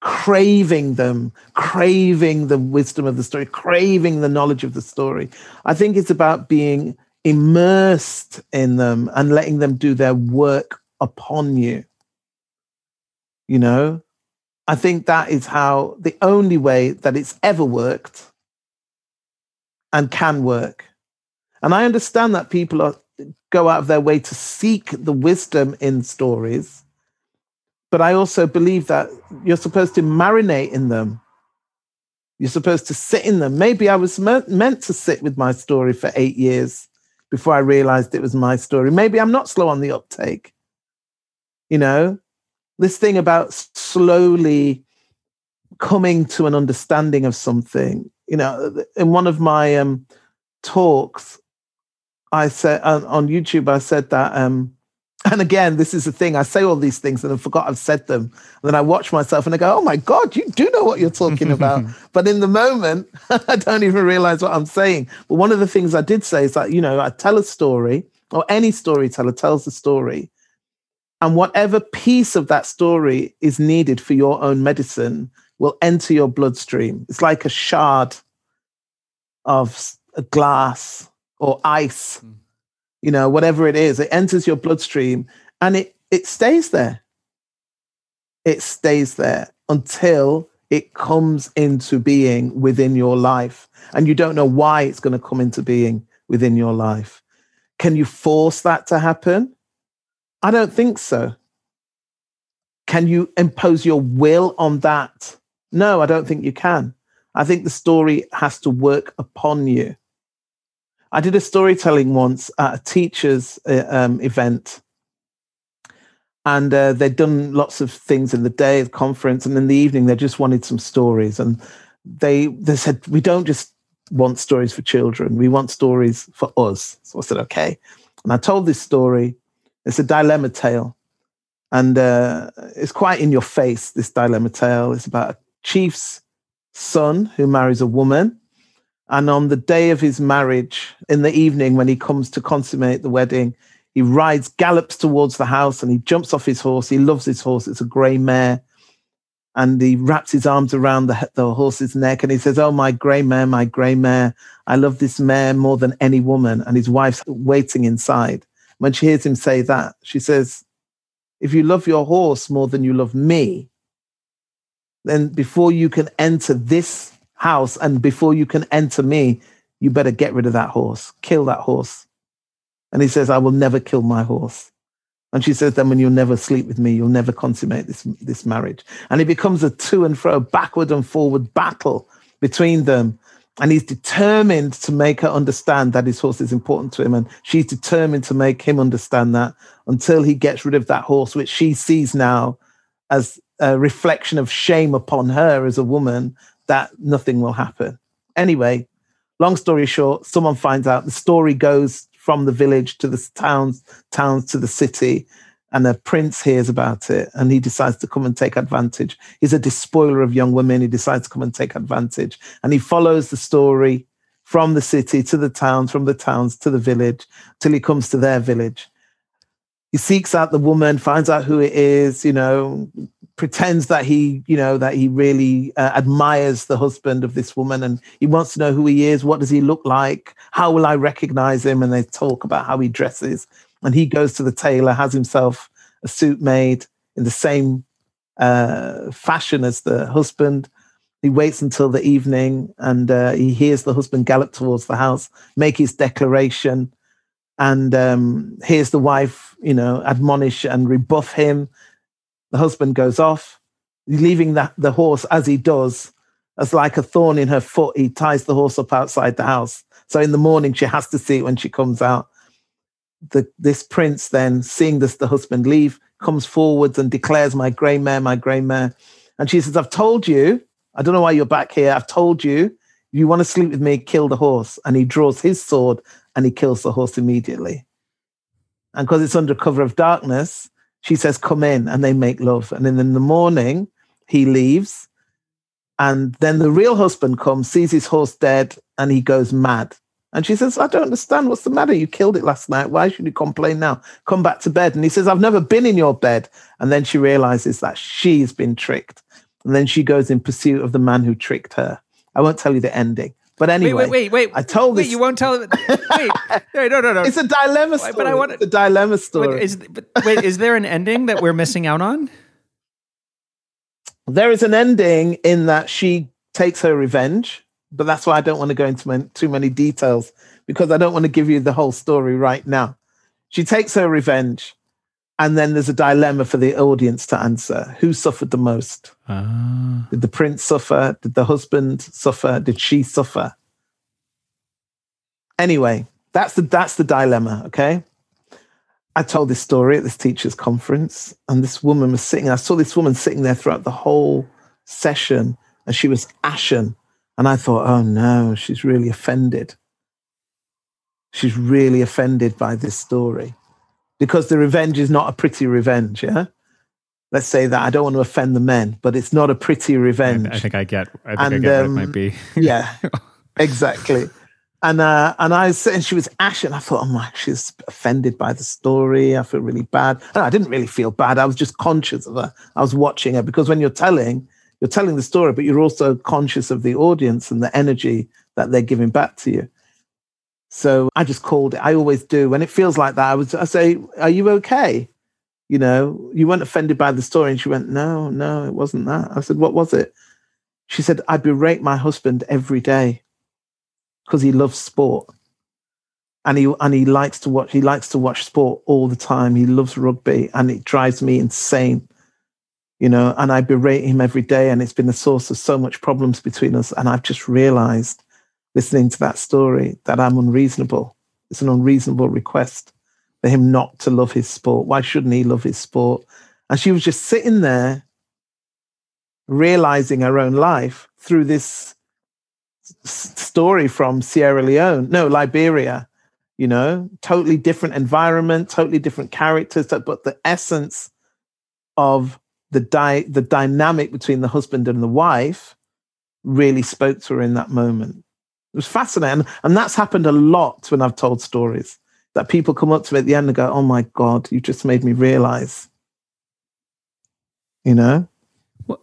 craving them, craving the wisdom of the story, craving the knowledge of the story. I think it's about being immersed in them and letting them do their work upon you. You know, I think that is how the only way that it's ever worked and can work. And I understand that people are, go out of their way to seek the wisdom in stories but I also believe that you're supposed to marinate in them. You're supposed to sit in them. Maybe I was me- meant to sit with my story for eight years before I realized it was my story. Maybe I'm not slow on the uptake. You know, this thing about slowly coming to an understanding of something. You know, in one of my um, talks, I said on, on YouTube, I said that um, And again, this is the thing. I say all these things and I forgot I've said them. And then I watch myself and I go, oh my God, you do know what you're talking about. but in the moment, I don't even realize what I'm saying. But one of the things I did say is that, you know, I tell a story, or any storyteller tells a story. And whatever piece of that story is needed for your own medicine will enter your bloodstream. It's like a shard of glass or ice. Mm you know, whatever it is, it enters your bloodstream and it, it stays there. It stays there until it comes into being within your life. And you don't know why it's going to come into being within your life. Can you force that to happen? I don't think so. Can you impose your will on that? No, I don't think you can. I think the story has to work upon you. I did a storytelling once at a teacher's uh, um, event, and uh, they'd done lots of things in the day, the conference, and in the evening they just wanted some stories. And they they said, "We don't just want stories for children; we want stories for us." So I said, "Okay," and I told this story. It's a dilemma tale, and uh, it's quite in your face. This dilemma tale It's about a chief's son who marries a woman and on the day of his marriage, in the evening, when he comes to consummate the wedding, he rides, gallops towards the house, and he jumps off his horse. He loves his horse. It's a grey mare. And he wraps his arms around the, the horse's neck and he says, Oh, my grey mare, my grey mare. I love this mare more than any woman. And his wife's waiting inside. When she hears him say that, she says, If you love your horse more than you love me, then before you can enter this house and before you can enter me, you better get rid of that horse, kill that horse. And he says, I will never kill my horse. And she says, then when you'll never sleep with me, you'll never consummate this, this marriage. And it becomes a to and fro, backward and forward battle between them. And he's determined to make her understand that his horse is important to him. And she's determined to make him understand that until he gets rid of that horse, which she sees now as a reflection of shame upon her as a woman that nothing will happen. Anyway, long story short, someone finds out the story goes from the village to the towns, towns to the city, and a prince hears about it and he decides to come and take advantage. He's a despoiler of young women. He decides to come and take advantage. And he follows the story from the city to the towns, from the towns to the village, till he comes to their village. He seeks out the woman, finds out who it is, you know, pretends that he, you know, that he really uh, admires the husband of this woman and he wants to know who he is. What does he look like? How will I recognize him? And they talk about how he dresses. And he goes to the tailor, has himself a suit made in the same uh, fashion as the husband. He waits until the evening and uh, he hears the husband gallop towards the house, make his declaration, and um, hears the wife, you know, admonish and rebuff him the husband goes off, leaving that, the horse as he does, as like a thorn in her foot. He ties the horse up outside the house. So in the morning, she has to see it when she comes out. The, this prince then, seeing this, the husband leave, comes forwards and declares, My grey mare, my grey mare. And she says, I've told you, I don't know why you're back here. I've told you, you want to sleep with me, kill the horse. And he draws his sword and he kills the horse immediately. And because it's under cover of darkness, she says, Come in, and they make love. And then in the morning, he leaves. And then the real husband comes, sees his horse dead, and he goes mad. And she says, I don't understand. What's the matter? You killed it last night. Why should you complain now? Come back to bed. And he says, I've never been in your bed. And then she realizes that she's been tricked. And then she goes in pursuit of the man who tricked her. I won't tell you the ending. But anyway, wait, wait, wait, wait. I told wait, this. You won't tell it. Wait, wait, no, no, no. It's a dilemma story. But I want it's a dilemma story. Wait, is, but, wait, is there an ending that we're missing out on? There is an ending in that she takes her revenge, but that's why I don't want to go into too many details because I don't want to give you the whole story right now. She takes her revenge, and then there's a dilemma for the audience to answer. Who suffered the most? Ah. did the prince suffer? Did the husband suffer? Did she suffer? Anyway that's the that's the dilemma okay? I told this story at this teachers conference and this woman was sitting i saw this woman sitting there throughout the whole session and she was ashen. And i thought oh no she's really offended. She's really offended by this story because the revenge is not a pretty revenge. Yeah. Let's say that I don't want to offend the men, but it's not a pretty revenge. I, I think I get. I think and, I get um, what it might um, be. yeah, exactly. And uh, and I was and she was ashen. I thought, oh my, she's offended by the story. I feel really bad. And I didn't really feel bad. I was just conscious of her. I was watching her because when you're telling, you're telling the story, but you're also conscious of the audience and the energy that they're giving back to you. So I just called it. I always do. When it feels like that, I would I say, Are you okay? You know, you weren't offended by the story. And she went, No, no, it wasn't that. I said, What was it? She said, I berate my husband every day because he loves sport. And he and he likes to watch he likes to watch sport all the time. He loves rugby and it drives me insane. You know, and I berate him every day, and it's been a source of so much problems between us. And I've just realized listening to that story that I'm unreasonable. It's an unreasonable request for him not to love his sport. Why shouldn't he love his sport? And she was just sitting there, realizing her own life through this story from Sierra Leone, no, Liberia, you know, totally different environment, totally different characters, but the essence of the di- the dynamic between the husband and the wife really spoke to her in that moment. It was fascinating. And that's happened a lot when I've told stories that people come up to me at the end and go, Oh my God, you just made me realize. You know?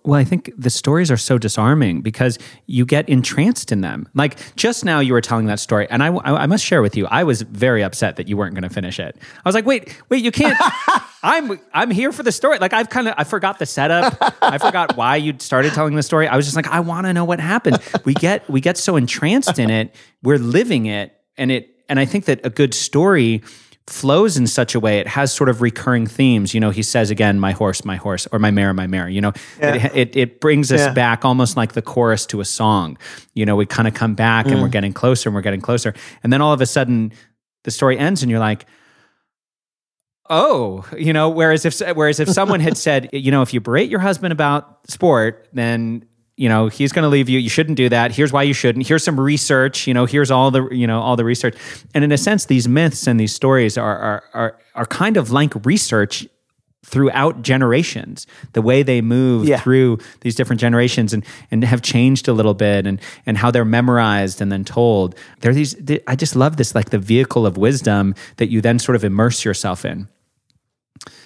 Well, I think the stories are so disarming because you get entranced in them. Like just now, you were telling that story, and I, I must share with you, I was very upset that you weren't going to finish it. I was like, wait, wait, you can't. I'm I'm here for the story. Like I've kind of I forgot the setup. I forgot why you started telling the story. I was just like, I want to know what happened. We get we get so entranced in it, we're living it, and it. And I think that a good story flows in such a way it has sort of recurring themes you know he says again my horse my horse or my mare my mare you know yeah. it, it, it, brings us yeah. back almost like the chorus to a song you know we kind of come back mm. and we're mm. getting closer and we're getting closer and then all of a sudden the story ends and you're like oh you know whereas if whereas if someone had said you know if you berate your husband about sport then you know he's going to leave you. You shouldn't do that. Here's why you shouldn't. Here's some research. You know here's all the you know all the research. And in a sense these myths and these stories are are are, are kind of like research throughout generations the way they move yeah. through these different generations and and have changed a little bit and and how they're memorized and then told. There these i just love this like the vehicle of wisdom that you then sort of immerse yourself in.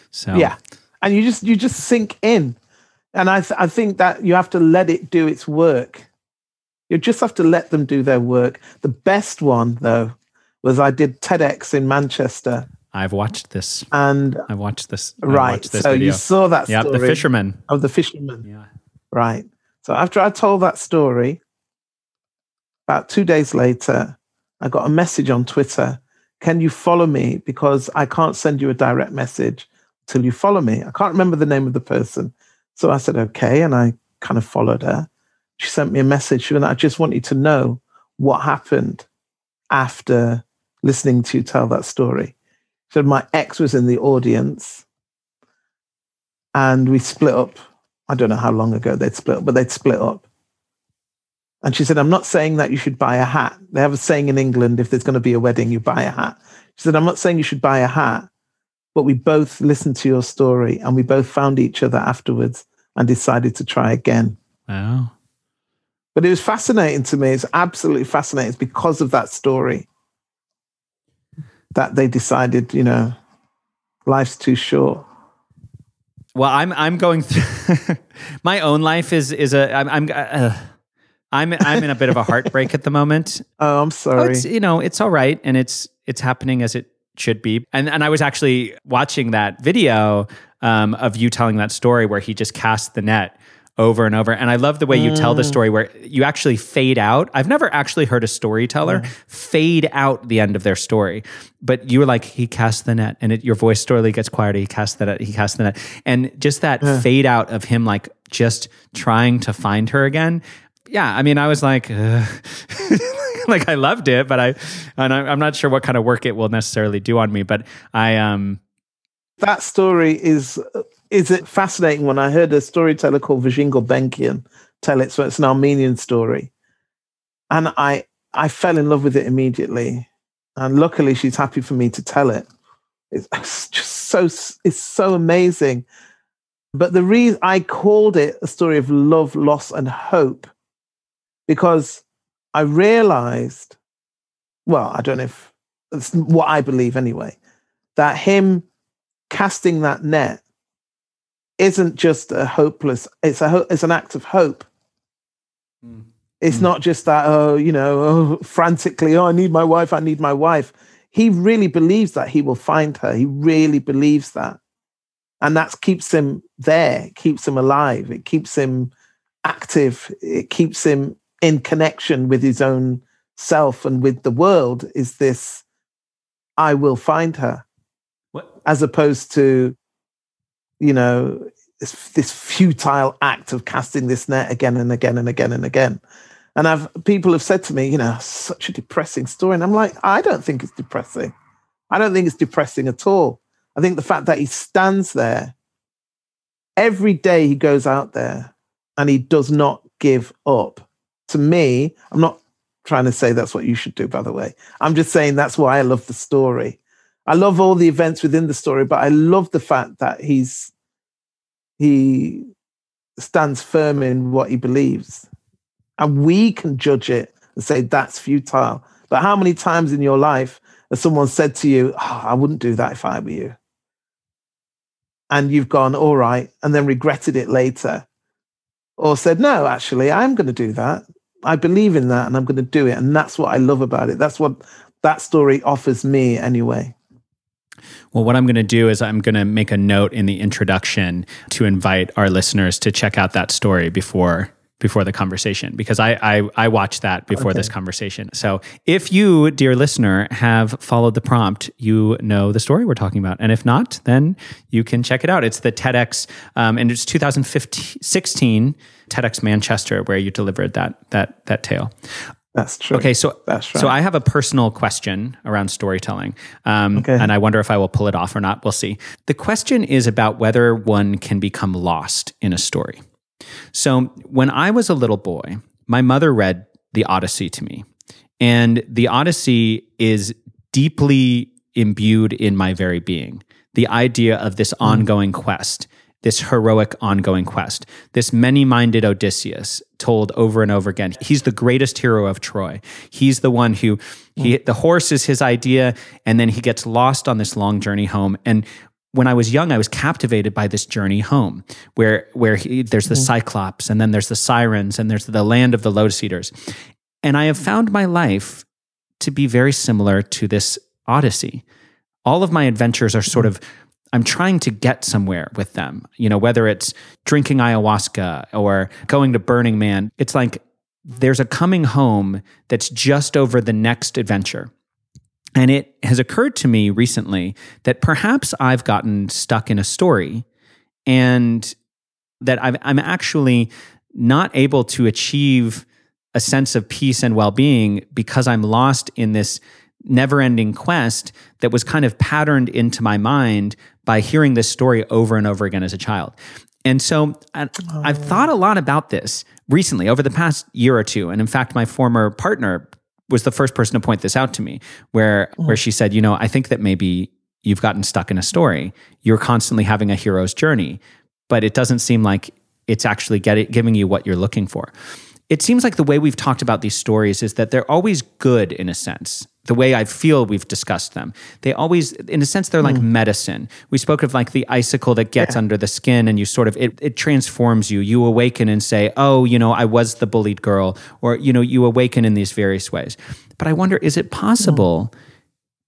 So yeah. And you just you just sink in and I, th- I think that you have to let it do its work. You just have to let them do their work. The best one, though, was I did TEDx in Manchester. I've watched this, and I've watched this. right, watched this so video. you saw that story. yeah, the fisherman of the fisherman. Yeah, right. So after I told that story, about two days later, I got a message on Twitter. Can you follow me because I can't send you a direct message till you follow me? I can't remember the name of the person. So I said, okay. And I kind of followed her. She sent me a message and I just wanted to know what happened after listening to you tell that story. So my ex was in the audience and we split up. I don't know how long ago they'd split up, but they'd split up. And she said, I'm not saying that you should buy a hat. They have a saying in England if there's going to be a wedding, you buy a hat. She said, I'm not saying you should buy a hat, but we both listened to your story and we both found each other afterwards and decided to try again. Wow. But it was fascinating to me. It's absolutely fascinating. It's because of that story that they decided, you know, life's too short. Well, I'm I'm going through my own life is is a I'm I'm uh, I'm I'm in a bit of a heartbreak at the moment. Oh, I'm sorry. Oh, you know, it's all right, and it's it's happening as it should be. And and I was actually watching that video um, of you telling that story where he just cast the net over and over. And I love the way you tell the mm. story where you actually fade out. I've never actually heard a storyteller mm. fade out the end of their story, but you were like, he cast the net and it, your voice slowly gets quieter. He cast the net, he cast the net. And just that yeah. fade out of him, like just trying to find her again. Yeah. I mean, I was like, like I loved it, but I, and I, I'm not sure what kind of work it will necessarily do on me, but I, um, that story is is it fascinating when I heard a storyteller called Vergine Gulbenkian tell it. So it's an Armenian story, and I I fell in love with it immediately. And luckily, she's happy for me to tell it. It's just so it's so amazing. But the reason I called it a story of love, loss, and hope, because I realized, well, I don't know if it's what I believe anyway, that him casting that net isn't just a hopeless, it's a ho- it's an act of hope. Mm. It's mm. not just that, oh, you know, oh, frantically, oh, I need my wife, I need my wife. He really believes that he will find her. He really believes that. And that keeps him there, keeps him alive, it keeps him active, it keeps him in connection with his own self and with the world. Is this, I will find her, what? as opposed to, you know, this, this futile act of casting this net again and again and again and again. And I've people have said to me, you know, such a depressing story. And I'm like, I don't think it's depressing. I don't think it's depressing at all. I think the fact that he stands there every day he goes out there and he does not give up. To me, I'm not trying to say that's what you should do, by the way. I'm just saying that's why I love the story. I love all the events within the story, but I love the fact that he's he stands firm in what he believes. And we can judge it and say that's futile. But how many times in your life has someone said to you, oh, I wouldn't do that if I were you? And you've gone, all right, and then regretted it later. Or said, no, actually, I'm going to do that. I believe in that and I'm going to do it. And that's what I love about it. That's what that story offers me anyway. Well, what I'm going to do is I'm going to make a note in the introduction to invite our listeners to check out that story before before the conversation because I I, I watched that before okay. this conversation. So if you, dear listener, have followed the prompt, you know the story we're talking about, and if not, then you can check it out. It's the TEDx, um, and it's 2016 TEDx Manchester where you delivered that that that tale. That's true. Okay, so That's right. so I have a personal question around storytelling, um, okay. and I wonder if I will pull it off or not. We'll see. The question is about whether one can become lost in a story. So when I was a little boy, my mother read the Odyssey to me. And the Odyssey is deeply imbued in my very being. The idea of this mm. ongoing quest, this heroic ongoing quest, this many minded Odysseus told over and over again. He's the greatest hero of Troy. He's the one who, he, mm. the horse is his idea, and then he gets lost on this long journey home. And when I was young, I was captivated by this journey home, where where he, there's the mm-hmm. Cyclops, and then there's the Sirens, and there's the land of the Lotus Eaters, and I have found my life to be very similar to this Odyssey. All of my adventures are sort of I'm trying to get somewhere with them. You know, whether it's drinking ayahuasca or going to Burning Man, it's like there's a coming home that's just over the next adventure. And it has occurred to me recently that perhaps I've gotten stuck in a story and that i am actually not able to achieve a sense of peace and well being because I'm lost in this never ending quest that was kind of patterned into my mind by hearing this story over and over again as a child. And so I, I've oh. thought a lot about this recently over the past year or two. And in fact, my former partner was the first person to point this out to me, where mm. where she said, you know, I think that maybe you've gotten stuck in a story. You're constantly having a hero's journey, but it doesn't seem like it's actually get giving you what you're looking for. It seems like the way we've talked about these stories is that they're always good in a sense the way I feel we've discussed them. They always, in a sense, they're like mm. medicine. We spoke of like the icicle that gets yeah. under the skin and you sort of, it, it transforms you. You awaken and say, oh, you know, I was the bullied girl, or, you know, you awaken in these various ways. But I wonder, is it possible mm.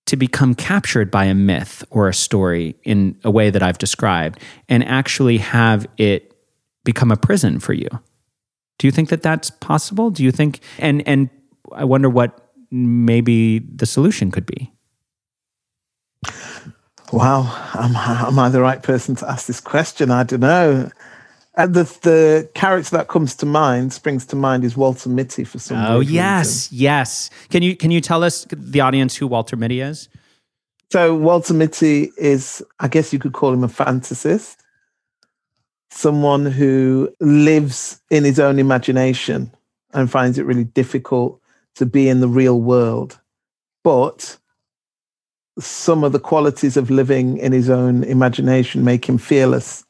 to become captured by a myth or a story in a way that I've described and actually have it become a prison for you? Do you think that that's possible? Do you think, and, and, I wonder what maybe the solution could be? Wow, am, am I the right person to ask this question? I don't know. And the the character that comes to mind, springs to mind, is Walter Mitty for some. Reason. Oh yes, reason. yes. Can you can you tell us the audience who Walter Mitty is? So Walter Mitty is, I guess you could call him a fantasist, someone who lives in his own imagination and finds it really difficult to be in the real world. But some of the qualities of living in his own imagination make him fearless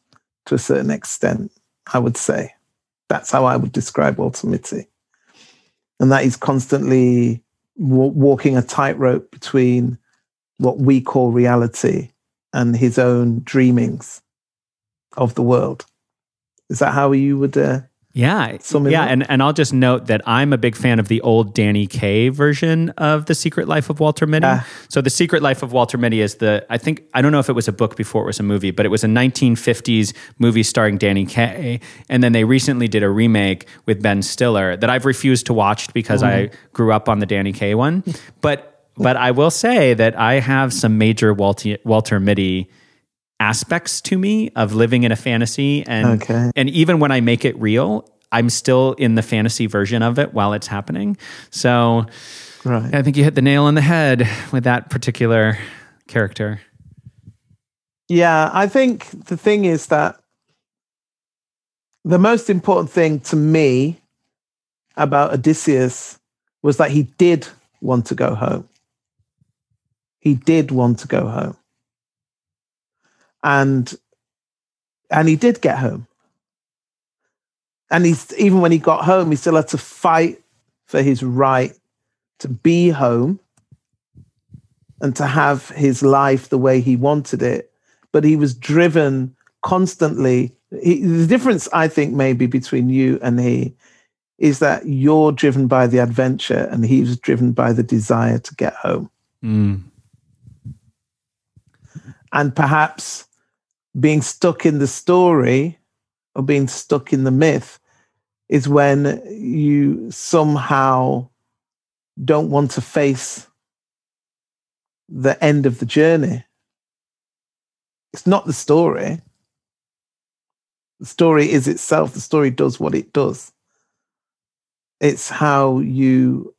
to a certain extent, I would say. That's how I would describe Walter Mitty. And that he's constantly w- walking a tightrope between what we call reality and his own dreamings of the world. Is that how you would uh, yeah. yeah. And, and I'll just note that I'm a big fan of the old Danny Kaye version of The Secret Life of Walter Mitty. Uh, so, The Secret Life of Walter Mitty is the, I think, I don't know if it was a book before it was a movie, but it was a 1950s movie starring Danny Kaye. And then they recently did a remake with Ben Stiller that I've refused to watch because mm. I grew up on the Danny Kaye one. But, but I will say that I have some major Walter, Walter Mitty aspects to me of living in a fantasy and okay. and even when I make it real, I'm still in the fantasy version of it while it's happening. So right. I think you hit the nail on the head with that particular character. Yeah, I think the thing is that the most important thing to me about Odysseus was that he did want to go home. He did want to go home and and he did get home. And he's even when he got home, he still had to fight for his right to be home and to have his life the way he wanted it. But he was driven constantly. He, the difference, I think, maybe between you and he is that you're driven by the adventure and he was driven by the desire to get home. Mm. And perhaps being stuck in the story or being stuck in the myth is when you somehow don't want to face the end of the journey. It's not the story. The story is itself. The story does what it does. It's how you,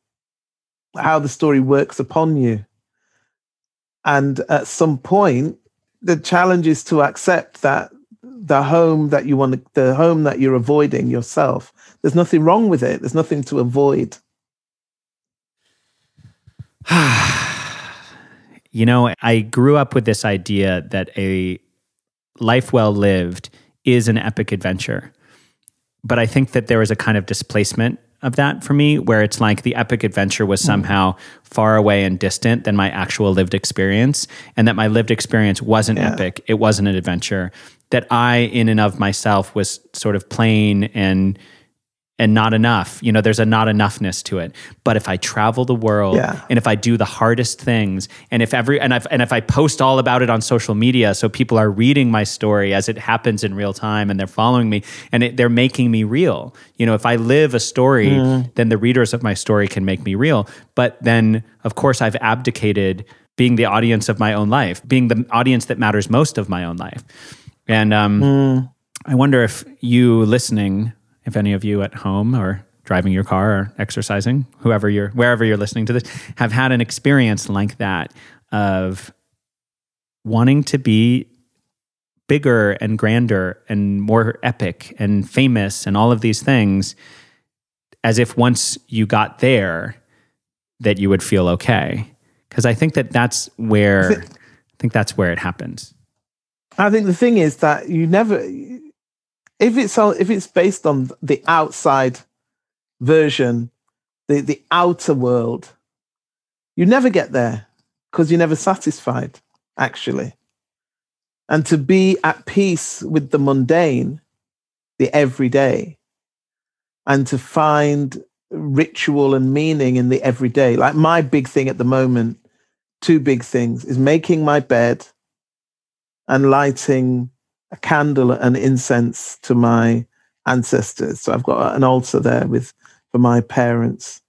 how the story works upon you. And at some point, the challenge is to accept that the home that you want, the home that you're avoiding yourself, there's nothing wrong with it. There's nothing to avoid. you know, I grew up with this idea that a life well lived is an epic adventure. But I think that there was a kind of displacement of that for me, where it's like the epic adventure was hmm. somehow far away and distant than my actual lived experience, and that my lived experience wasn't yeah. epic. It wasn't an adventure. That I, in and of myself, was sort of plain and and not enough. You know, there's a not enoughness to it. But if I travel the world yeah. and if I do the hardest things and if every and if and if I post all about it on social media so people are reading my story as it happens in real time and they're following me and it, they're making me real. You know, if I live a story, mm. then the readers of my story can make me real. But then of course I've abdicated being the audience of my own life, being the audience that matters most of my own life. And um, mm. I wonder if you listening if any of you at home or driving your car or exercising, whoever you're, wherever you're listening to this, have had an experience like that of wanting to be bigger and grander and more epic and famous and all of these things, as if once you got there, that you would feel okay. Because I think that that's where I think that's where it happens. I think the thing is that you never if it's if it's based on the outside version, the the outer world, you never get there because you're never satisfied, actually. And to be at peace with the mundane, the everyday, and to find ritual and meaning in the everyday. Like my big thing at the moment, two big things is making my bed and lighting a candle and incense to my ancestors. So I've got an altar there with for my parents.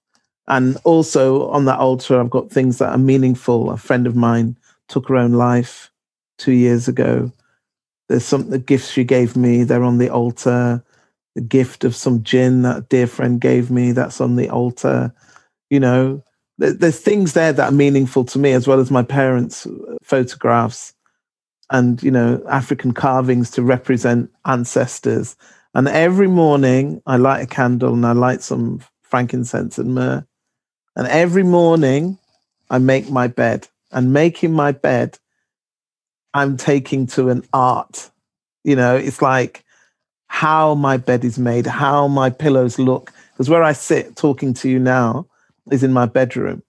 And also on that altar, I've got things that are meaningful. A friend of mine took her own life two years ago. There's some the gifts she gave me, they're on the altar. The gift of some gin that a dear friend gave me, that's on the altar. You know, there's things there that are meaningful to me, as well as my parents' photographs and you know African carvings to represent ancestors. And every morning I light a candle and I light some frankincense and myrrh. And every morning I make my bed and making my bed, I'm taking to an art. You know, it's like how my bed is made, how my pillows look. Because where I sit talking to you now is in my bedroom.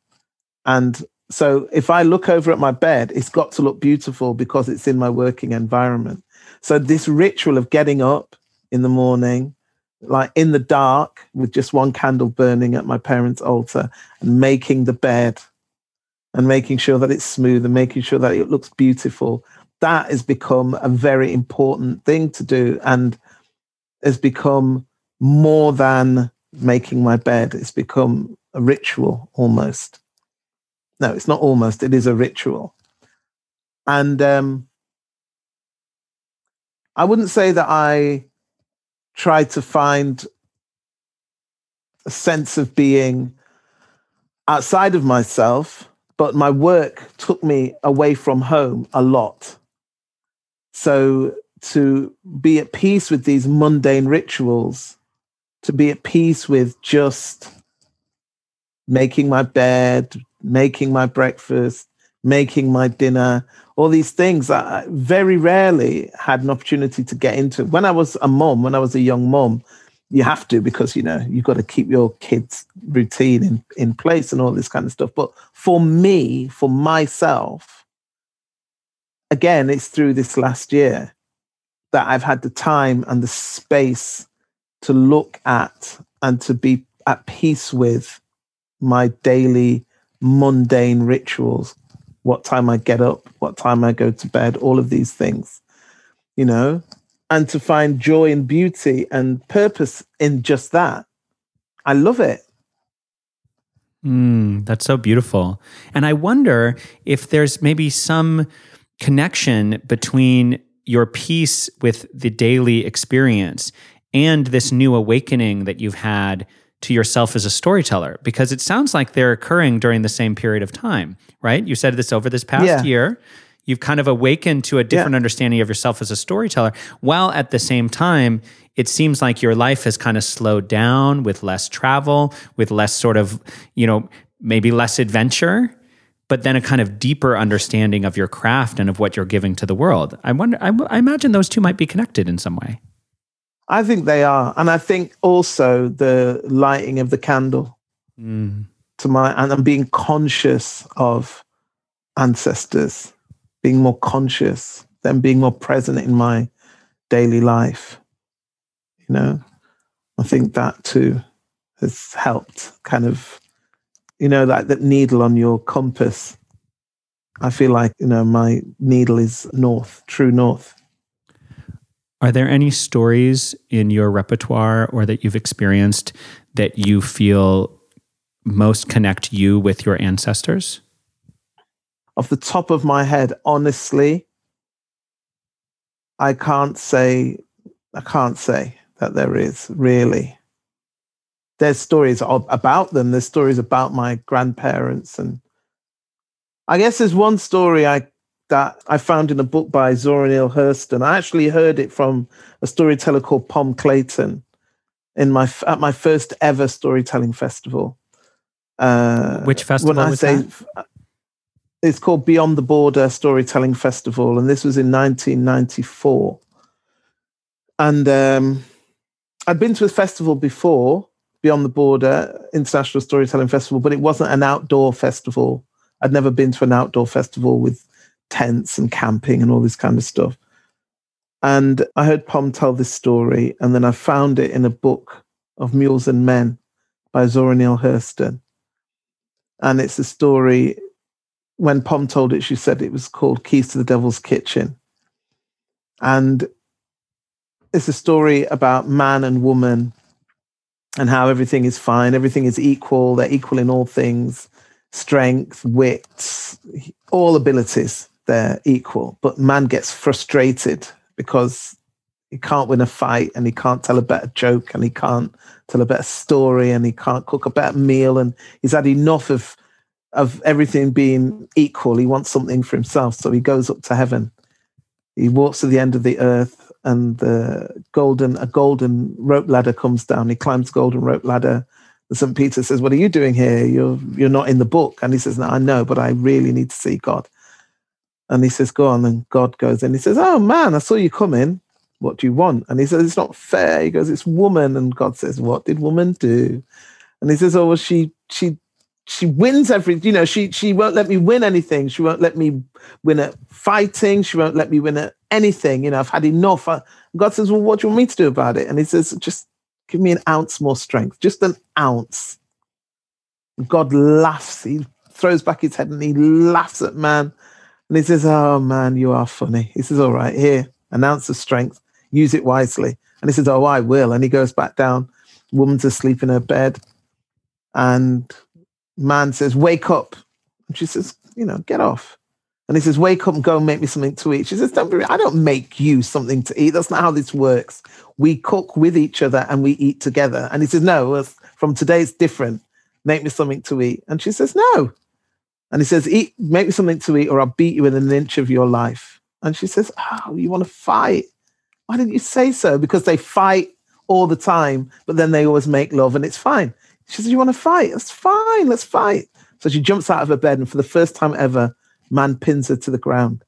And so if I look over at my bed, it's got to look beautiful because it's in my working environment. So this ritual of getting up in the morning, like in the dark with just one candle burning at my parents' altar and making the bed and making sure that it's smooth and making sure that it looks beautiful. That has become a very important thing to do and has become more than making my bed. It's become a ritual almost. No, it's not almost, it is a ritual. And um, I wouldn't say that I try to find a sense of being outside of myself, but my work took me away from home a lot. So to be at peace with these mundane rituals, to be at peace with just making my bed, making my breakfast, making my dinner, all these things I very rarely had an opportunity to get into. When I was a mom, when I was a young mom, you have to because you know you've got to keep your kids' routine in, in place and all this kind of stuff. But for me, for myself, again, it's through this last year that I've had the time and the space to look at and to be at peace with my daily mundane rituals what time I get up, what time I go to bed, all of these things, you know, and to find joy and beauty and purpose in just that. I love it. Mm, that's so beautiful. And I wonder if there's maybe some connection between your peace with the daily experience and this new awakening that you've had to yourself as a storyteller because it sounds like they're occurring during the same period of time, right? You said this over this past yeah. year. You've kind of awakened to a different yeah. understanding of yourself as a storyteller, while at the same time, it seems like your life has kind of slowed down with less travel, with less sort of, you know, maybe less adventure, but then a kind of deeper understanding of your craft and of what you're giving to the world. I wonder, I, I imagine those two might be connected in some way. I think they are, and I think also the lighting of the candle mm. to my and I'm being conscious of ancestors, being more conscious, them being more present in my daily life. You know, I think that too has helped. Kind of, you know, like that needle on your compass. I feel like you know my needle is north, true north are there any stories in your repertoire or that you've experienced that you feel most connect you with your ancestors? Off the top of my head, honestly, I can't say I can't say that there is really. There's stories about them. There's stories about my grandparents, and I guess there's one story I that I found in a book by Zora Neale Hurston. I actually heard it from a storyteller called Pomme Clayton in my at my first ever storytelling festival. Uh, Which festival when I say, that? It's called Beyond the Border Storytelling Festival, and this was in 1994. And um, I'd been to a festival before, Beyond the Border International Storytelling Festival, but it wasn't an outdoor festival. I'd never been to an outdoor festival with tents and camping and all this kind of stuff. And I heard Pomme tell this story, and then I found it in a book of Mules and Men by Zora Neale Hurston. And it's a story, when Pomme told it, she said it was called Keys to the Devil's Kitchen. And it's a story about man and woman and how everything is fine, everything is equal, they're equal in all things strength, wit, all abilities they're equal. But man gets frustrated because he can't win a fight and he can't tell a better joke and he can't tell a better story and he can't cook a better meal and he's had enough of of everything being equal. He wants something for himself, so he goes up to heaven. He walks to the end of the earth, and the golden a golden rope ladder comes down. He climbs golden rope ladder And St. Peter says, What are you doing here? You're you're not in the book. And he says, No, I know, but I really need to see God. And he says, Go on. And God goes in. He says, Oh man, I saw you coming. What do you want? And he says, It's not fair. He goes, It's woman. And God says, What did woman do? And he says, Oh, well, she she she wins every you know she she won't let me win anything she won't let me win at fighting she won't let me win at anything you know i've had enough god says well what do you want me to do about it and he says just give me an ounce more strength just an ounce god laughs he throws back his head and he laughs at man and he says oh man you are funny he says all right here an ounce of strength use it wisely and he says oh i will and he goes back down woman's asleep in her bed and man says, Wake up. And she says, You know, get off. And he says, Wake up and go make me something to eat. She says, Don't be, I don't make you something to eat. That's not how this works. We cook with each other and we eat together. And he says, No, from today it's different. Make me something to eat. And she says, No. And he says, Eat, make me something to eat, or I'll beat you within an inch of your life. And she says, Oh, you want to fight? Why didn't you say so? Because they fight all the time, but then they always make love and it's fine. She says, You want to fight? That's fine. Let's fight. So she jumps out of her bed, and for the first time ever, man pins her to the ground.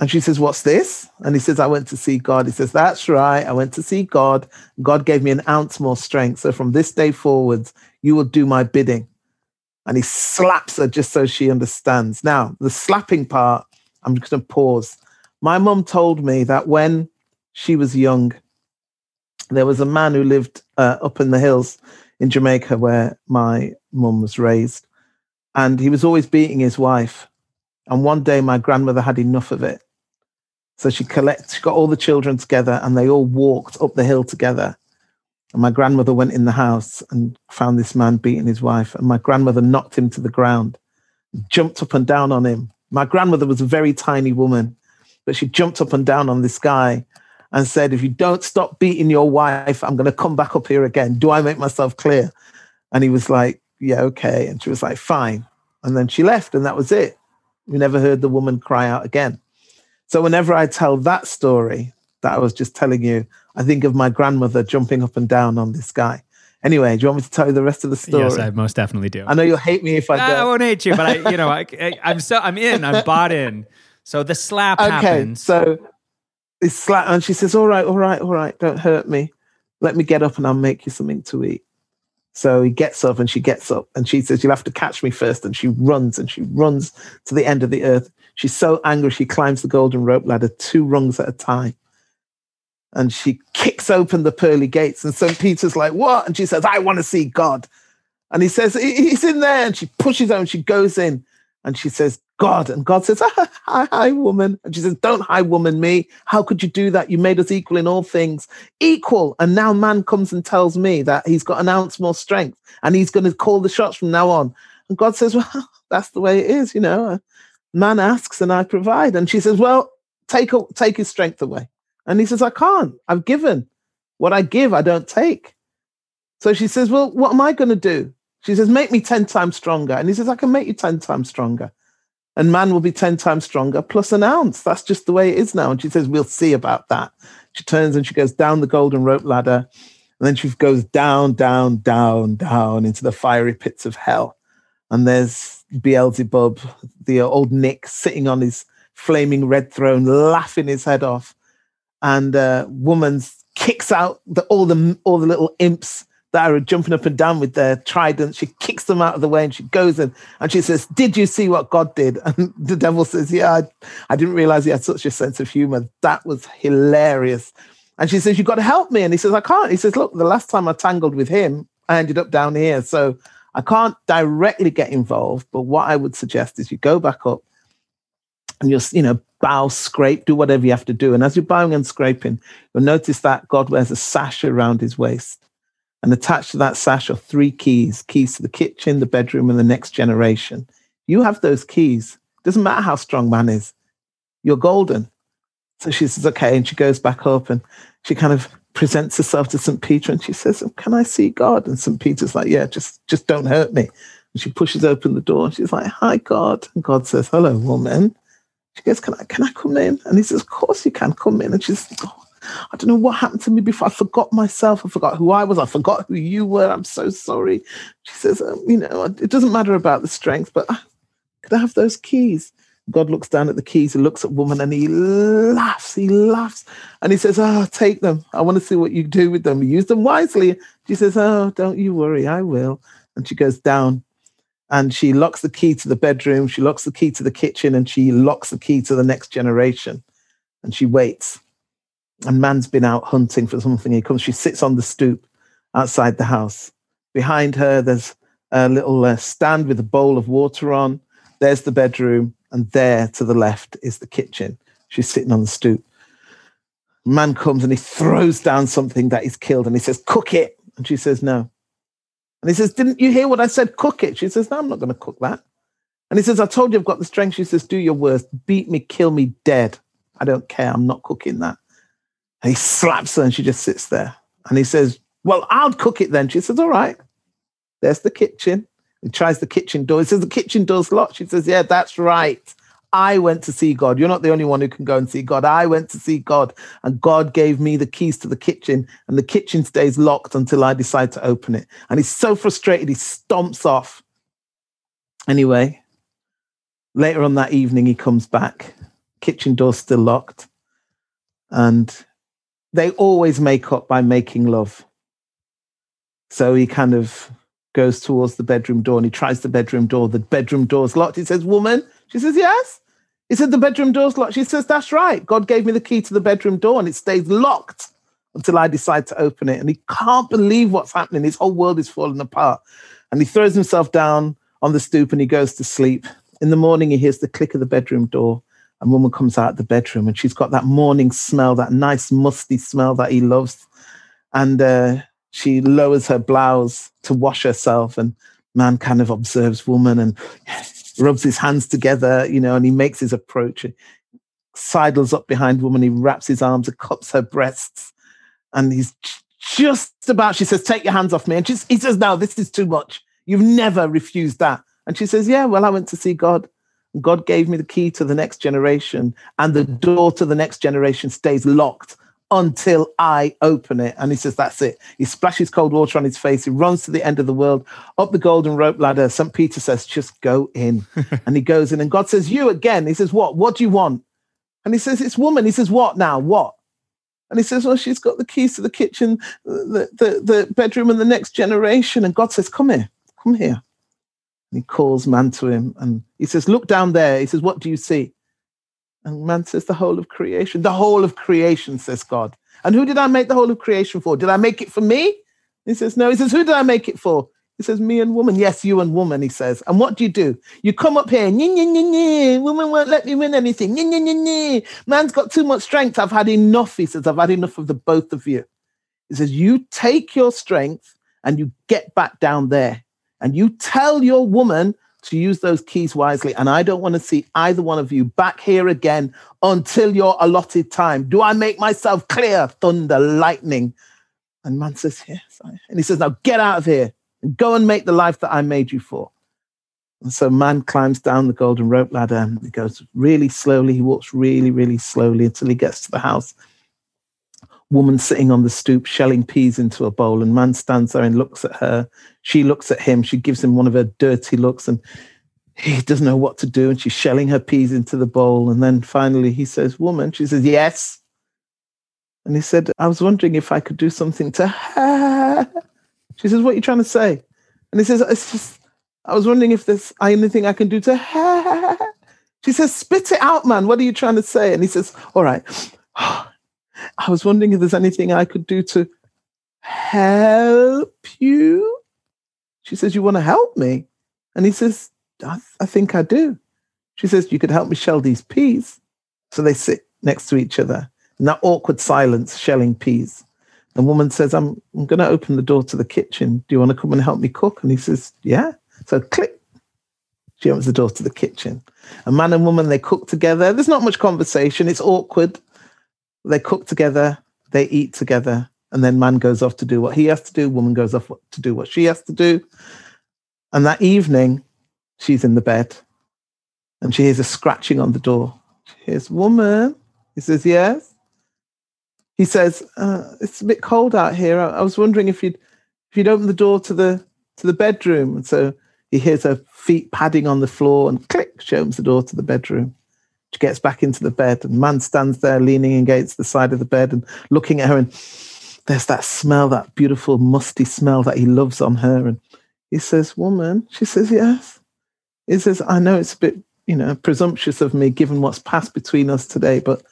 And she says, What's this? And he says, I went to see God. He says, That's right. I went to see God. God gave me an ounce more strength. So from this day forwards, you will do my bidding. And he slaps her just so she understands. Now, the slapping part, I'm just going to pause. My mum told me that when she was young, there was a man who lived uh, up in the hills in Jamaica where my mum was raised. And he was always beating his wife. And one day my grandmother had enough of it. So she collect, she got all the children together and they all walked up the hill together. And my grandmother went in the house and found this man beating his wife. And my grandmother knocked him to the ground, jumped up and down on him. My grandmother was a very tiny woman, but she jumped up and down on this guy and said, If you don't stop beating your wife, I'm going to come back up here again. Do I make myself clear? And he was like, Yeah, okay. And she was like, Fine. And then she left, and that was it. We never heard the woman cry out again. So whenever I tell that story that I was just telling you, I think of my grandmother jumping up and down on this guy. Anyway, do you want me to tell you the rest of the story? Yes, I most definitely do. I know you'll hate me if I don't. I won't hate you, but I, you know, I, am so I'm in. I'm bought in. So the slap okay, happens. So it's slap, and she says, "All right, all right, all right, don't hurt me. Let me get up, and I'll make you something to eat." So he gets up, and she gets up, and she says, "You'll have to catch me first. And she runs, and she runs to the end of the earth. She's so angry, she climbs the golden rope ladder two rungs at a time, and she kicks open the pearly gates. And St. Peter's like, "What?" And she says, "I want to see God." And he says, "He's in there." And she pushes him, and she goes in, and she says, God. And God says, Hi, hi, woman. And she says, Don't hi, woman, me. How could you do that? You made us equal in all things. Equal. And now man comes and tells me that he's got an ounce more strength and he's going to call the shots from now on. And God says, Well, that's the way it is, you know. Man asks and I provide. And she says, Well, take, take his strength away. And he says, I can't. I've given. What I give, I don't take. So she says, Well, what am I going to do? She says, Make me 10 times stronger. And he says, I can make you 10 times stronger and man will be 10 times stronger plus an ounce. That's just the way it is now. And she says, We'll see about that. She turns and she goes down the golden rope ladder. And then she goes down, down, down, down into the fiery pits of hell. And there's Beelzebub, the old Nick, sitting on his flaming red throne, laughing his head off. And uh, woman kicks out the, all the all the little imps that are jumping up and down with their trident. She kicks them out of the way and she goes in and she says, Did you see what God did? And the devil says, Yeah, I, I didn't realize he had such a sense of humor. That was hilarious. And she says, You've got to help me. And he says, I can't. He says, Look, the last time I tangled with him, I ended up down here. So I can't directly get involved. But what I would suggest is you go back up and you'll, you know, bow, scrape, do whatever you have to do. And as you're bowing and scraping, you'll notice that God wears a sash around his waist. And attached to that sash are three keys keys to the kitchen, the bedroom, and the next generation. You have those keys. Doesn't matter how strong man is, you're golden. So she says, okay. And she goes back up and she kind of presents herself to St. Peter and she says, Can I see God? And St. Peter's like, Yeah, just, just don't hurt me. And she pushes open the door and she's like, Hi, God. And God says, Hello, woman. She goes, Can I can I come in? And he says, Of course you can come in. And she's oh, I don't know what happened to me before. I forgot myself. I forgot who I was. I forgot who you were. I'm so sorry. She says, um, You know, it doesn't matter about the strength, but could I have those keys? God looks down at the keys he looks at woman and he laughs. He laughs and he says, Oh, take them. I want to see what you do with them. Use them wisely. She says, Oh, don't you worry. I will. And she goes down and she locks the key to the bedroom. She locks the key to the kitchen and she locks the key to the next generation. And she waits. And man's been out hunting for something. He comes. She sits on the stoop outside the house. Behind her, there's a little uh, stand with a bowl of water on. There's the bedroom and there to the left is the kitchen. She's sitting on the stoop. Man comes and he throws down something that he's killed and he says, Cook it. And she says, No. And he says, Didn't you hear what I said? Cook it. She says, No, I'm not going to cook that. And he says, I told you I've got the strength. She says, Do your worst. Beat me, kill me dead. I don't care. I'm not cooking that. And he slaps her and she just sits there. And he says, Well, I'll cook it then. She says, All right. There's the kitchen. He tries the kitchen door. He says, The kitchen door's locked. She says, Yeah, that's right. I went to see God. You're not the only one who can go and see God. I went to see God, and God gave me the keys to the kitchen, and the kitchen stays locked until I decide to open it. And he's so frustrated, he stomps off. Anyway, later on that evening, he comes back. Kitchen door's still locked. And they always make up by making love. So he kind of goes towards the bedroom door and he tries the bedroom door. The bedroom door's locked. He says, Woman. She says, Yes. He said, The bedroom door's locked. She says, That's right. God gave me the key to the bedroom door and it stays locked until I decide to open it. And he can't believe what's happening. His whole world is falling apart. And he throws himself down on the stoop and he goes to sleep. In the morning, he hears the click of the bedroom door. A woman comes out of the bedroom and she's got that morning smell, that nice musty smell that he loves. And uh, she lowers her blouse to wash herself and man kind of observes woman and rubs his hands together you know and he makes his approach. Sidles up behind woman he wraps his arms and cups her breasts and he's just about she says take your hands off me. And she's, he says no this is too much. You've never refused that. And she says yeah well i went to see god. God gave me the key to the next generation and the door to the next generation stays locked until I open it. And he says, That's it. He splashes cold water on his face. He runs to the end of the world, up the golden rope ladder. St. Peter says, Just go in. and he goes in. And God says, You again. He says, What? What do you want? And he says, It's woman. He says, What now? What? And he says, Well, she's got the keys to the kitchen, the, the, the bedroom, and the next generation. And God says, Come here. Come here. And he calls man to him. And he says, Look down there. He says, What do you see? And man says, the whole of creation. The whole of creation, says God. And who did I make the whole of creation for? Did I make it for me? He says, no. He says, who did I make it for? He says, me and woman. Yes, you and woman, he says. And what do you do? You come up here, nye, nye, nye, nye. woman won't let me win anything. Nye, nye, nye, nye. Man's got too much strength. I've had enough. He says, I've had enough of the both of you. He says, you take your strength and you get back down there and you tell your woman to use those keys wisely. And I don't want to see either one of you back here again until your allotted time. Do I make myself clear? Thunder, lightning. And man says, Yes. And he says, Now get out of here and go and make the life that I made you for. And so man climbs down the golden rope ladder he goes really slowly. He walks really, really slowly until he gets to the house woman sitting on the stoop shelling peas into a bowl and man stands there and looks at her. She looks at him. She gives him one of her dirty looks and he doesn't know what to do and she's shelling her peas into the bowl. And then finally he says woman she says yes. And he said i was wondering if i could do something to her. She says what are you trying to say? And he says it's just i was wondering if there's anything i can do to her. She says spit it out man. What are you trying to say? And he says all right I was wondering if there's anything I could do to help you. She says, You want to help me? And he says, I, th- I think I do. She says, You could help me shell these peas. So they sit next to each other in that awkward silence, shelling peas. The woman says, I'm, I'm going to open the door to the kitchen. Do you want to come and help me cook? And he says, Yeah. So click. She opens the door to the kitchen. A man and woman, they cook together. There's not much conversation. It's awkward. They cook together, they eat together, and then man goes off to do what he has to do, woman goes off to do what she has to do. And that evening, she's in the bed and she hears a scratching on the door. She hears, Woman. He says, Yes. he says, uh, "It's a bit cold out here. I, I was wondering if you'd if you'd open the door to the to the bedroom." And so he hears her feet padding on the floor, and click, she opens the door to the bedroom. Gets back into the bed, and man stands there leaning against the side of the bed and looking at her, and there's that smell, that beautiful musty smell that he loves on her. And he says, "Woman," she says, "Yes." He says, "I know it's a bit, you know, presumptuous of me given what's passed between us today, but."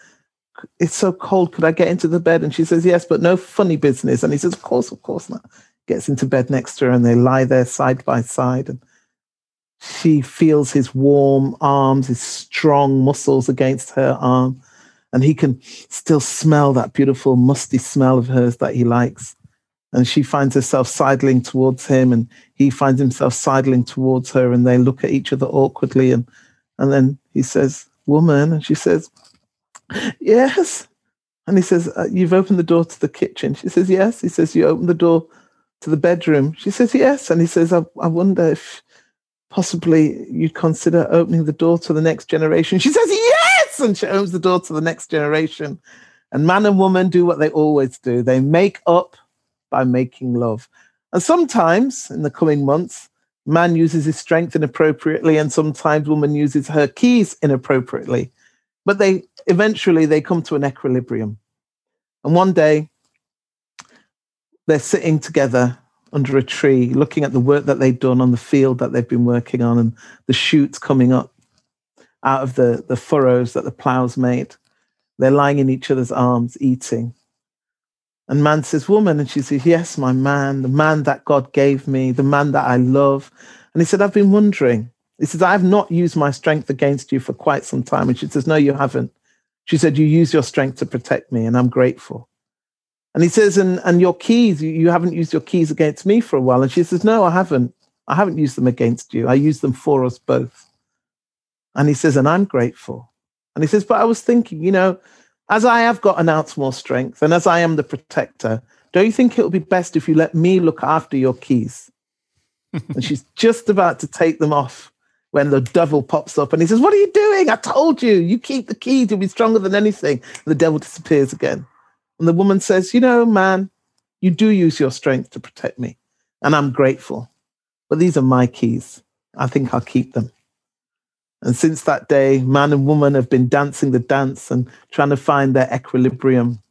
It's so cold. Could I get into the bed? And she says, Yes, but no funny business. And he says, Of course, of course not. Gets into bed next to her and they lie there side by side. And she feels his warm arms, his strong muscles against her arm, and he can still smell that beautiful, musty smell of hers that he likes. And she finds herself sidling towards him, and he finds himself sidling towards her, and they look at each other awkwardly. And, and then he says, Woman, and she says, Yes. And he says, uh, You've opened the door to the kitchen. She says, Yes. He says, You opened the door to the bedroom. She says, Yes. And he says, I, I wonder if possibly you'd consider opening the door to the next generation. She says, Yes! And she opens the door to the next generation. And man and woman do what they always do they make up by making love. And sometimes in the coming months, man uses his strength inappropriately, and sometimes woman uses her keys inappropriately. But they eventually they come to an equilibrium. And one day they're sitting together under a tree, looking at the work that they've done on the field that they've been working on and the shoots coming up out of the, the furrows that the plows made. They're lying in each other's arms, eating. And man says, Woman. And she says, Yes, my man, the man that God gave me, the man that I love. And he said, I've been wondering. He says, I have not used my strength against you for quite some time. And she says, No, you haven't. She said, You use your strength to protect me, and I'm grateful. And he says, and, and your keys, you, you haven't used your keys against me for a while. And she says, No, I haven't. I haven't used them against you. I used them for us both. And he says, And I'm grateful. And he says, But I was thinking, you know, as I have got an ounce more strength and as I am the protector, don't you think it would be best if you let me look after your keys? and she's just about to take them off when the devil pops up and he says, What are you doing? I told you, you keep the keys, you'll be stronger than anything. And the devil disappears again. And the woman says, You know, man, you do use your strength to protect me, and I'm grateful. But these are my keys. I think I'll keep them. And since that day, man and woman have been dancing the dance and trying to find their equilibrium.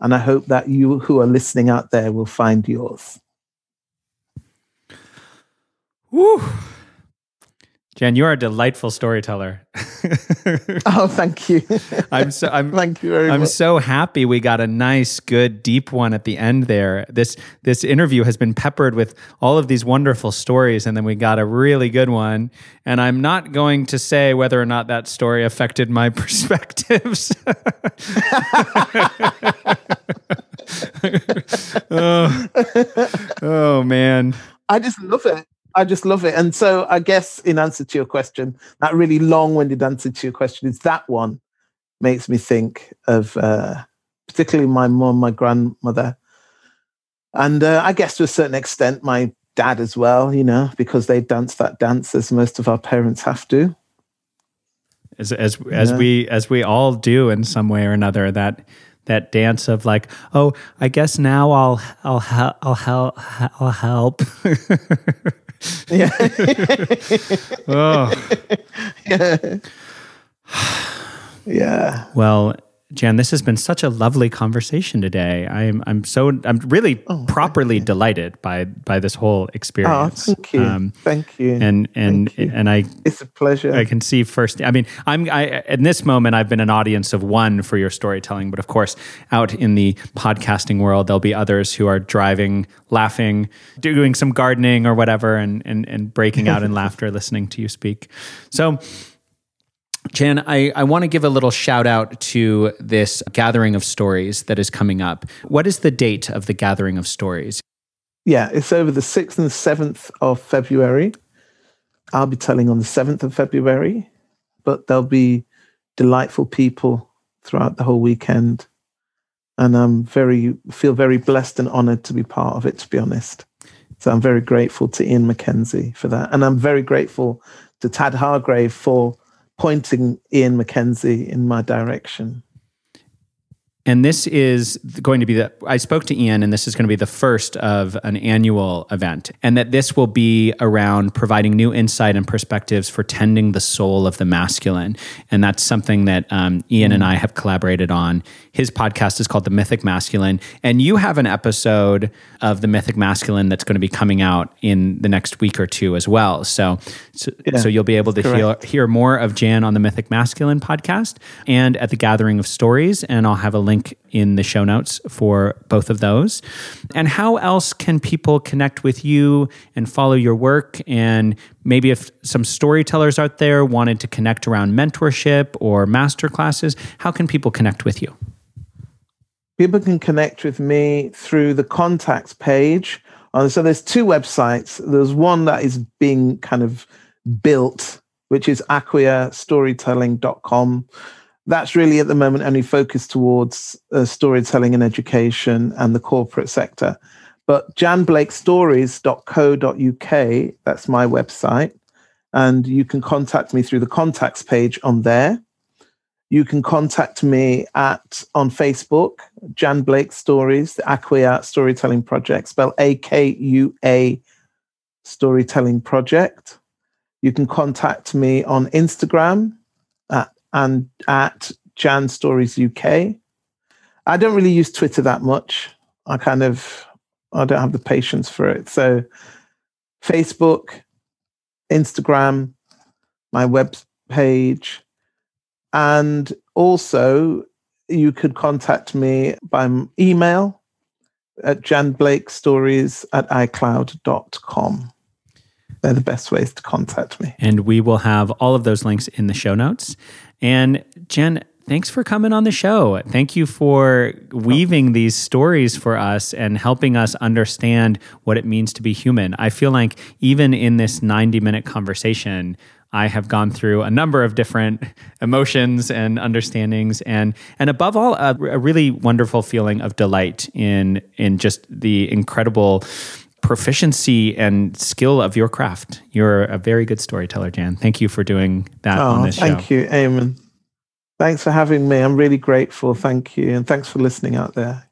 And I hope that you who are listening out there will find yours. Woo. Jen, you are a delightful storyteller. oh, thank you. I'm so I'm thank you very much. I'm much. so happy we got a nice, good, deep one at the end there. This this interview has been peppered with all of these wonderful stories, and then we got a really good one. And I'm not going to say whether or not that story affected my perspectives. oh, oh man. I just love it. I just love it. And so I guess in answer to your question, that really long-winded answer to your question is that one makes me think of uh, particularly my mom, my grandmother, and uh, I guess to a certain extent my dad as well. You know, because they dance that dance as most of our parents have to. As as as we as we all do in some way or another that that dance of like, oh, I guess now I'll I'll I'll I'll help I'll help. Yeah. oh. Yeah. yeah. Well, Jan, this has been such a lovely conversation today. I'm I'm so I'm really oh, properly delighted by by this whole experience. Oh, thank you, um, thank you, and and you. and I it's a pleasure. I can see first. I mean, I'm I in this moment I've been an audience of one for your storytelling, but of course, out in the podcasting world, there'll be others who are driving, laughing, doing some gardening or whatever, and and and breaking out in laughter listening to you speak. So. Jan, I, I want to give a little shout out to this gathering of stories that is coming up. What is the date of the gathering of stories? Yeah, it's over the 6th and 7th of February. I'll be telling on the 7th of February, but there'll be delightful people throughout the whole weekend. And I'm very, feel very blessed and honored to be part of it, to be honest. So I'm very grateful to Ian MacKenzie for that. And I'm very grateful to Tad Hargrave for pointing Ian MacKenzie in my direction. And this is going to be the, I spoke to Ian, and this is going to be the first of an annual event. And that this will be around providing new insight and perspectives for tending the soul of the masculine. And that's something that um, Ian and I have collaborated on. His podcast is called The Mythic Masculine. And you have an episode of The Mythic Masculine that's going to be coming out in the next week or two as well. So, so, yeah, so you'll be able to hear, hear more of Jan on the Mythic Masculine podcast and at the Gathering of Stories. And I'll have a link in the show notes for both of those. And how else can people connect with you and follow your work? And maybe if some storytellers out there wanted to connect around mentorship or master classes, how can people connect with you? People can connect with me through the contacts page. Uh, so there's two websites. There's one that is being kind of built, which is akuastorytelling.com that's really at the moment only focused towards uh, storytelling and education and the corporate sector. But janblakestories.co.uk, that's my website. And you can contact me through the contacts page on there. You can contact me at on Facebook, Jan Blake Stories, the Akua Storytelling Project, spell A K U A Storytelling Project. You can contact me on Instagram and at Jan Stories UK. I don't really use Twitter that much. I kind of I don't have the patience for it. So Facebook, Instagram, my web page, and also you could contact me by email at janblakestories at icloud.com. They're the best ways to contact me. And we will have all of those links in the show notes. And Jen, thanks for coming on the show. Thank you for weaving these stories for us and helping us understand what it means to be human. I feel like even in this 90 minute conversation, I have gone through a number of different emotions and understandings, and and above all, a, a really wonderful feeling of delight in in just the incredible proficiency and skill of your craft. You're a very good storyteller, Jan. Thank you for doing that oh, on this thank show. Thank you, Eamon. Thanks for having me. I'm really grateful. Thank you. And thanks for listening out there.